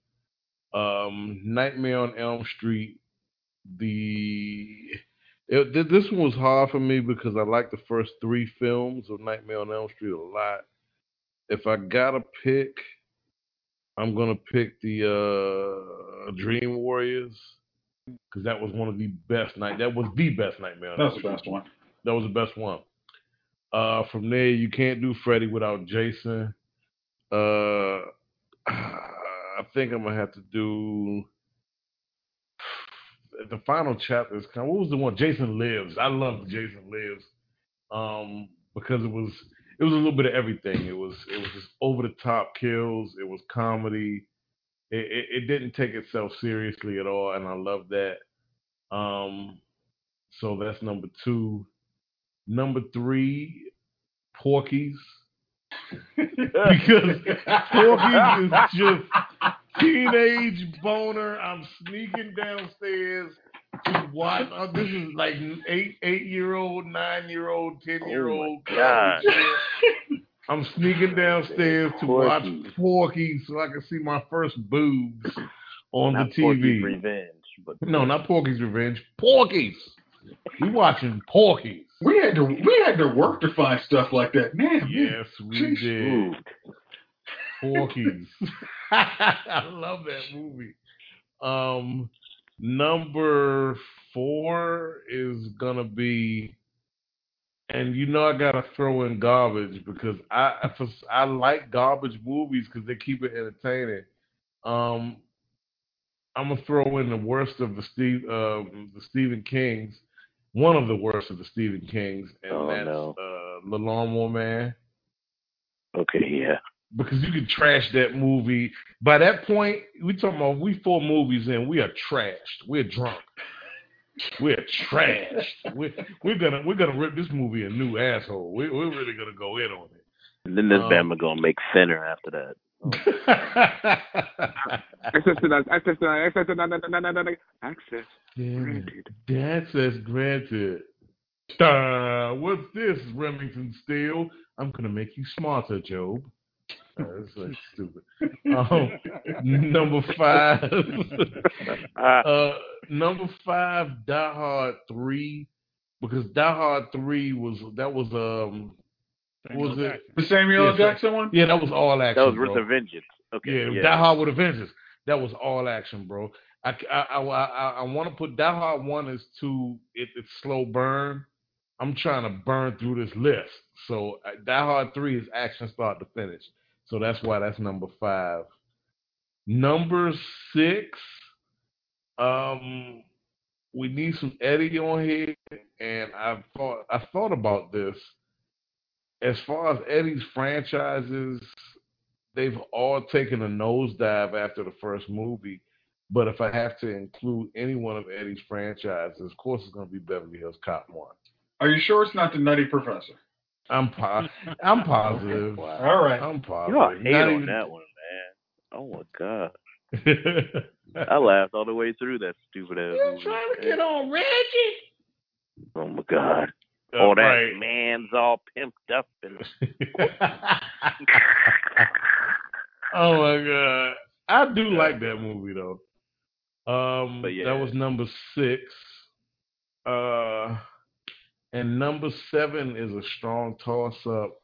Um, Nightmare on Elm Street. The it, this one was hard for me because I like the first three films of Nightmare on Elm Street a lot. If I gotta pick, I'm gonna pick the uh, Dream Warriors because that was one of the best night. That was the best Nightmare. on That was the best one. That was the best one. Uh, from there, you can't do Freddy without Jason. Uh, I think I'm gonna have to do the final chapter. Is kind. of, What was the one? Jason Lives. I love Jason Lives, um, because it was it was a little bit of everything. It was it was just over the top kills. It was comedy. It, it, it didn't take itself seriously at all, and I love that. Um, so that's number two. Number three, Porky's. because Porky's is just teenage boner. I'm sneaking downstairs to watch. Oh, this is like eight eight year old, nine year old, ten year old. Oh my God. I'm sneaking downstairs to watch Porky so I can see my first boobs on Not the TV. Porky's Revenge, but No, not Porky's Revenge. Porky's. We watching Porky's. We had to we had to work to find stuff like that, man. Yes, we Jeez. did. Ooh. Porky's. I love that movie. Um, number four is gonna be, and you know I gotta throw in garbage because I I- I like garbage movies because they keep it entertaining. Um, I'm gonna throw in the worst of the Steve, uh, the Stephen Kings, one of the worst of the Stephen Kings, and Oh, that's no. uh, The Lawnmower Man. Okay, yeah. Because you could trash that movie. By that point, we talking about we four movies in, we are trashed. We're drunk. We're trashed. We're, we're gonna we're gonna rip this movie a new asshole. We, we're really gonna go in on it. And then this Um, Bama gonna make thinner after that. Access that. Access that. Access that. Access granted. Access granted. Uh, what's this, Remington Steele? I'm gonna make you smarter, Jobe. That's like stupid. Um, number five. Uh, number five, Die Hard three, because Die Hard three was that was um what was it? The Samuel Yeah, Jackson one? Yeah, that was all action. that was with a vengeance. Okay, Yeah, yeah. Die Hard with a Vengeance. That was all action, bro. I I I, I, I want to put Die Hard one is too it, it's slow burn. I'm trying to burn through this list. So uh, Die Hard three is action start to finish. So that's why that's number five. Number six, um, we need some Eddie on here, and I thought I thought about this. As far as Eddie's franchises, they've all taken a nosedive after the first movie. But if I have to include any one of Eddie's franchises, of course it's going to be Beverly Hills Cop one. Are you sure it's not the Nutty Professor? I'm po- I'm positive. Wow. All right. I'm positive. You positive. all hate Not on even- that one, man. Oh my god. I laughed all the way through that stupid ass You're trying to get on Reggie. Oh my god. Uh, Oh, that right. man's all pimped up and oh my god, I do like that movie though. Um, But yeah. that was number six. Uh, and number seven is a strong toss up.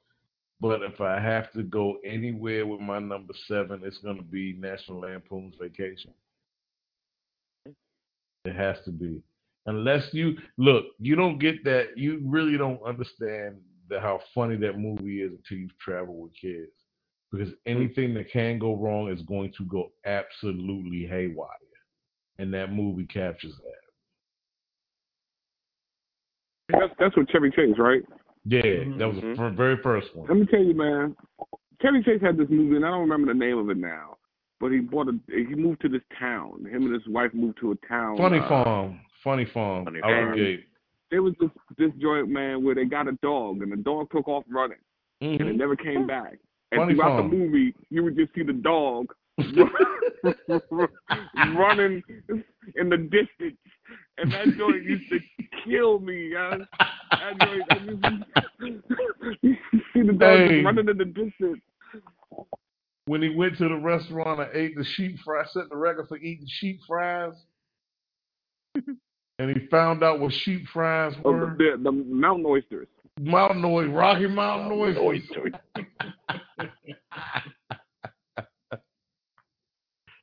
But if I have to go anywhere with my number seven, it's going to be National Lampoon's Vacation. It has to be. Unless you look, you don't get that. You really don't understand the, how funny that movie is until you've traveled with kids. Because anything that can go wrong is going to go absolutely haywire, and that movie captures that. That's, that's what Chevy Chase, right? Yeah, Mhm. that was the Mhm. fir- very first one. Let me tell you, man. Chevy Chase had this movie, and I don't remember the name of it now. But he bought a. He moved to this town. Him and his wife moved to a town. Funny uh, Farm, Funny Farm, Funny out Farm. the gate. There was this this joint man where they got a dog, and the dog took off running, and it Mhm. never came back. And Funny throughout Farm. the movie, you would just see the dog running in the distance, and that joint used to kill me. Guys. That joint, I just, you see the dog Hey. just running in the distance. when he went to the restaurant and ate the sheep fry, set the record for eating sheep fries, and he found out what sheep fries Oh, were. the, the mountain oysters. Mountain Oysters, Rocky Mountain Oysters. Oyster.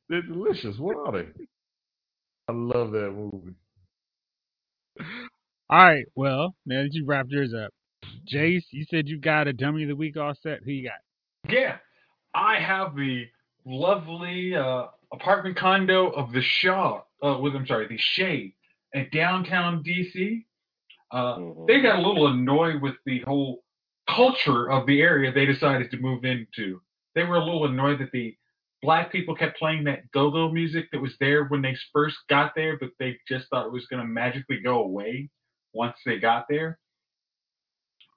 They're delicious. What are they? I love that movie. All right. Well, now that you wrapped yours up, Jace, you said you got a dummy of the week all set. Who you got? Yeah. I have the lovely uh, apartment condo of the Shaw, uh, with, I'm sorry, the Shade in downtown DC. Uh, Mhm. they got a little annoyed with the whole culture of the area they decided to move into. They were a little annoyed that the black people kept playing that go-go music that was there when they first got there, but they just thought it was going to magically go away once they got there.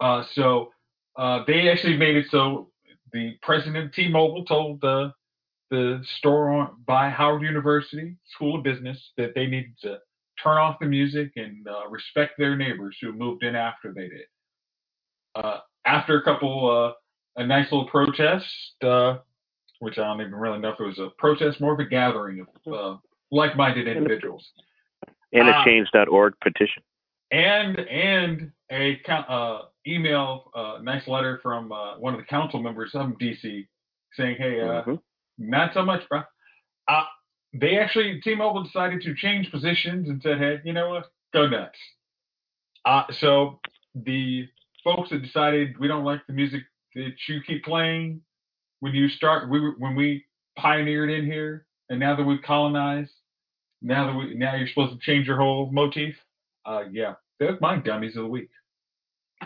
Uh, so uh, they actually made it so the president of T-Mobile told the the store on, by Howard University School of Business that they needed to turn off the music and uh, respect their neighbors who moved in after they did. Uh, after a couple, uh, a nice little protest, uh, which I don't even really know if it was a protest, more of a gathering of uh, like-minded individuals, And a Ah. change.org petition. and and a uh, email, uh, nice letter from uh, one of the council members of DC saying, "Hey, uh, Mhm. not so much, bro. Uh, they actually, T-Mobile decided to change positions and said, hey, you know what? Go nuts. Uh, so the folks that decided we don't like the music that you keep playing when you start, we were, when we pioneered in here, and now that we've colonized, now that we now you're supposed to change your whole motif. Uh, yeah, that's my dummies of the week.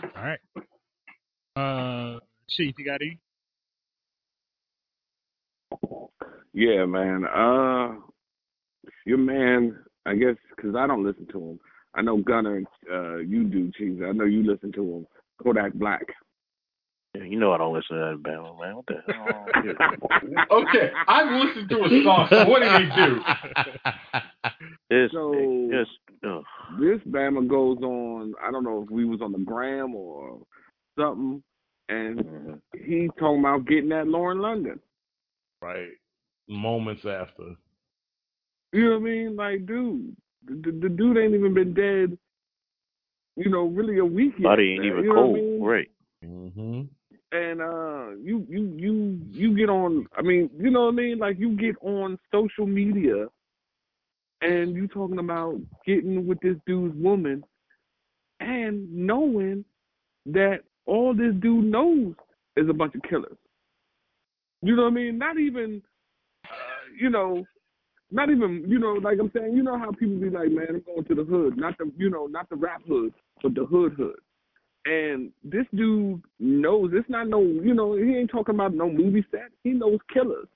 All right. Uh, Chief, you got any? Yeah, man. Uh, your man. I guess because I don't listen to him. I know Gunner. Uh, you do, Chief. I know you listen to him. Kodak Black. Yeah, you know I don't listen to that Bama, man. What the hell? Okay, I've listened to a song. So what did he do? It's, So- it's, ugh. this Bama goes on. I don't know if we was on the gram or something, and Mhm. he talking about getting at Lauren London. right. Moments after. You know what I mean? Like, dude, the, the, the dude ain't even been dead. You know, really a week yet. Body ain't man. even you know what I cold. mean? Right. Mm-hmm. And uh you you you you get on I mean, you know what I mean? Like you get on social media and you talking about getting with this dude's woman and knowing that all this dude knows is a bunch of killers. You know what I mean? Not even uh, you know, not even you know, like I'm saying, you know how people be like, Man, I'm going to the hood, not the you know, not the rap hood, but the hood hood. And this dude knows it's not no, you know, he ain't talking about no movie set. He knows killers,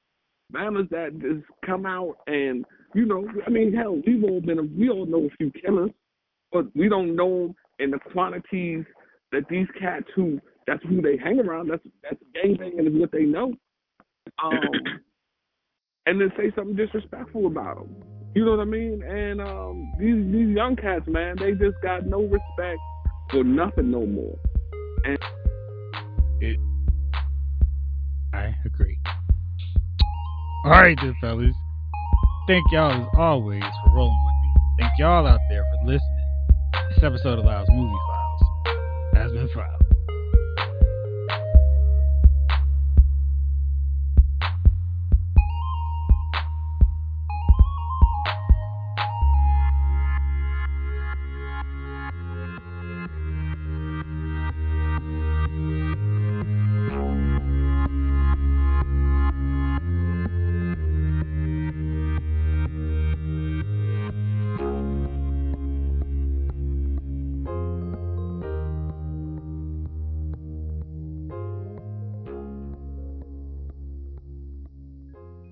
mamas that just come out and, you know, I mean, hell, we've all been, we all know a few killers, but we don't know in the quantities that these cats who, that's who they hang around. That's that's gangbanging is what they know. Um, and then say something disrespectful about them. You know what I mean? And um, these these young cats, man, they just got no respect for nothing no more. And it, I agree. All right, then, fellas. Thank y'all as always for rolling with me. Thank y'all out there for listening. This episode of Lyle's Movie Files has been filed.